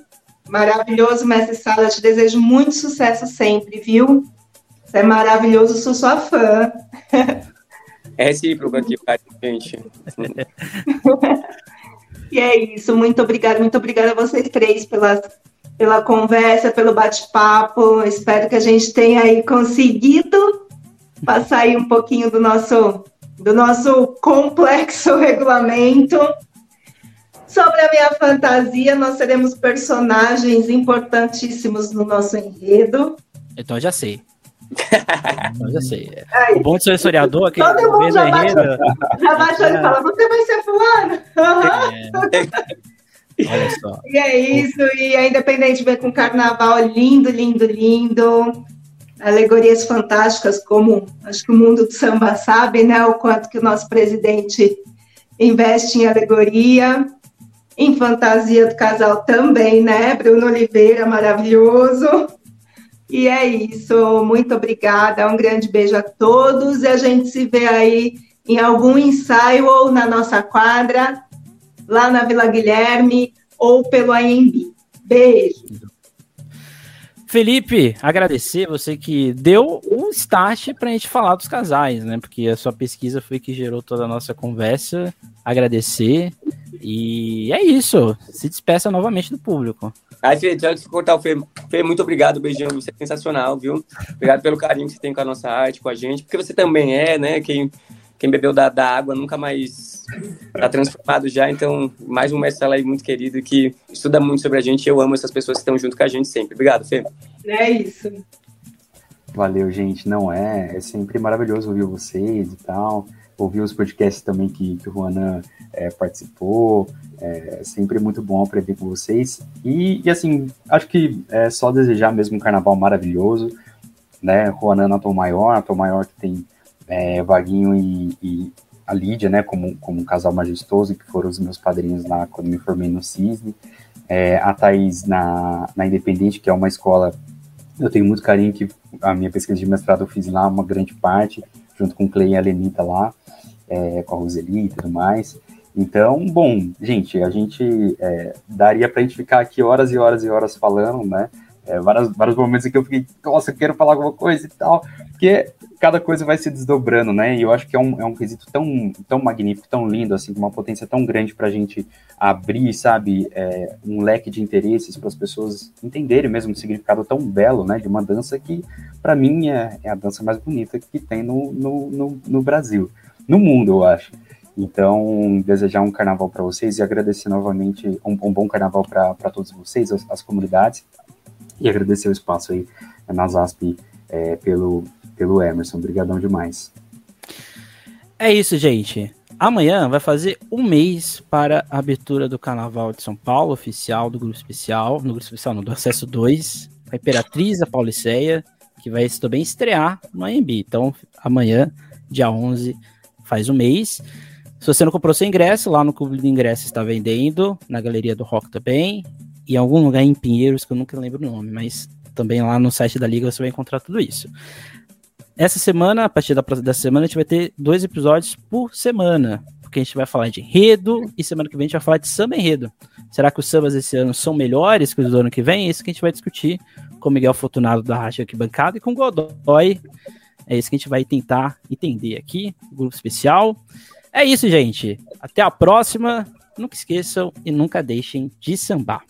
maravilhoso mestre-sala, te desejo muito sucesso sempre, viu? Você é maravilhoso, sou sua fã. [LAUGHS] É recíproco aqui, gente. [LAUGHS] e é isso, muito obrigada, muito obrigada a vocês três pela, pela conversa, pelo bate-papo. Espero que a gente tenha aí conseguido passar aí um pouquinho do nosso, do nosso complexo [LAUGHS] regulamento. Sobre a minha fantasia, nós teremos personagens importantíssimos no nosso enredo. Então já sei. [LAUGHS] então já sei. o bom de ser historiador, que todo mundo já bate, já bate é. e fala, você vai ser fulano? É. Olha só. [LAUGHS] E é isso, e é independente ver com carnaval lindo, lindo, lindo alegorias fantásticas, como acho que o mundo do samba sabe, né, o quanto que o nosso presidente investe em alegoria, em fantasia do casal também, né, Bruno Oliveira, maravilhoso. E é isso, muito obrigada, um grande beijo a todos e a gente se vê aí em algum ensaio ou na nossa quadra, lá na Vila Guilherme ou pelo AMB. Beijo. Felipe, agradecer você que deu um start para a gente falar dos casais, né? Porque a sua pesquisa foi que gerou toda a nossa conversa. Agradecer. E é isso. Se despeça novamente do público. Aí, Fê, antes de cortar o Fê, Fê, muito obrigado, beijão, você é sensacional, viu? Obrigado pelo carinho que você tem com a nossa arte, com a gente, porque você também é, né? Quem quem bebeu da, da água nunca mais tá transformado já. Então, mais um Marcelo aí muito querido que estuda muito sobre a gente. Eu amo essas pessoas que estão junto com a gente sempre. Obrigado, Fê. É isso. Valeu, gente. Não é, é sempre maravilhoso ouvir vocês e tal. Ouvir os podcasts também que, que o Juanan é, participou. É sempre muito bom aprender com vocês. E, e, assim, acho que é só desejar mesmo um carnaval maravilhoso. Né? Juanan na Tom Maior, a Tom Maior que tem é, Vaguinho e, e, a Lídia, né, como, como um casal majestoso, que foram os meus padrinhos lá quando me formei no Cisne. É, a Thaís na, na Independente, que é uma escola eu tenho muito carinho que a minha pesquisa de mestrado eu fiz lá uma grande parte, junto com o Clay e a Lenita lá, é, com a Roseli e tudo mais. Então, bom, gente, a gente é, daria para a gente ficar aqui horas e horas e horas falando, né? É, vários, vários momentos em que eu fiquei, nossa, eu quero falar alguma coisa e tal, porque cada coisa vai se desdobrando, né? E eu acho que é um, é um quesito tão, tão magnífico, tão lindo, assim, com uma potência tão grande para a gente abrir, sabe, é, um leque de interesses para as pessoas entenderem mesmo o significado tão belo, né, de uma dança que, para mim, é, é, a dança mais bonita que tem no, no, no, no Brasil, no mundo, eu acho. Então, desejar um carnaval para vocês e agradecer novamente um, um bom carnaval para todos vocês, as, as comunidades e agradecer o espaço aí na ZASP é, pelo, pelo Emerson. Obrigadão demais. É isso, gente. Amanhã vai fazer um mês para a abertura do Carnaval de São Paulo, oficial do Grupo Especial, no Grupo Especial, no do Acesso 2, a Imperatriz, a Pauliceia, que vai também estrear no AMB. Então, amanhã, dia 11, faz um mês. Se você não comprou seu ingresso, lá no Clube de Ingresso está vendendo, na Galeria do Rock também, em algum lugar em Pinheiros, que eu nunca lembro o nome, mas também lá no site da Liga você vai encontrar tudo isso. Essa semana, a partir da próxima semana, a gente vai ter dois episódios por semana, porque a gente vai falar de enredo e semana que vem a gente vai falar de samba enredo. Será que os sambas esse ano são melhores que os do ano que vem? É isso que a gente vai discutir com o Miguel Fortunado da Rádio Arquibancada e com o Godoy. É isso que a gente vai tentar entender aqui, grupo especial. É isso, gente. Até a próxima. Nunca esqueçam e nunca deixem de sambar.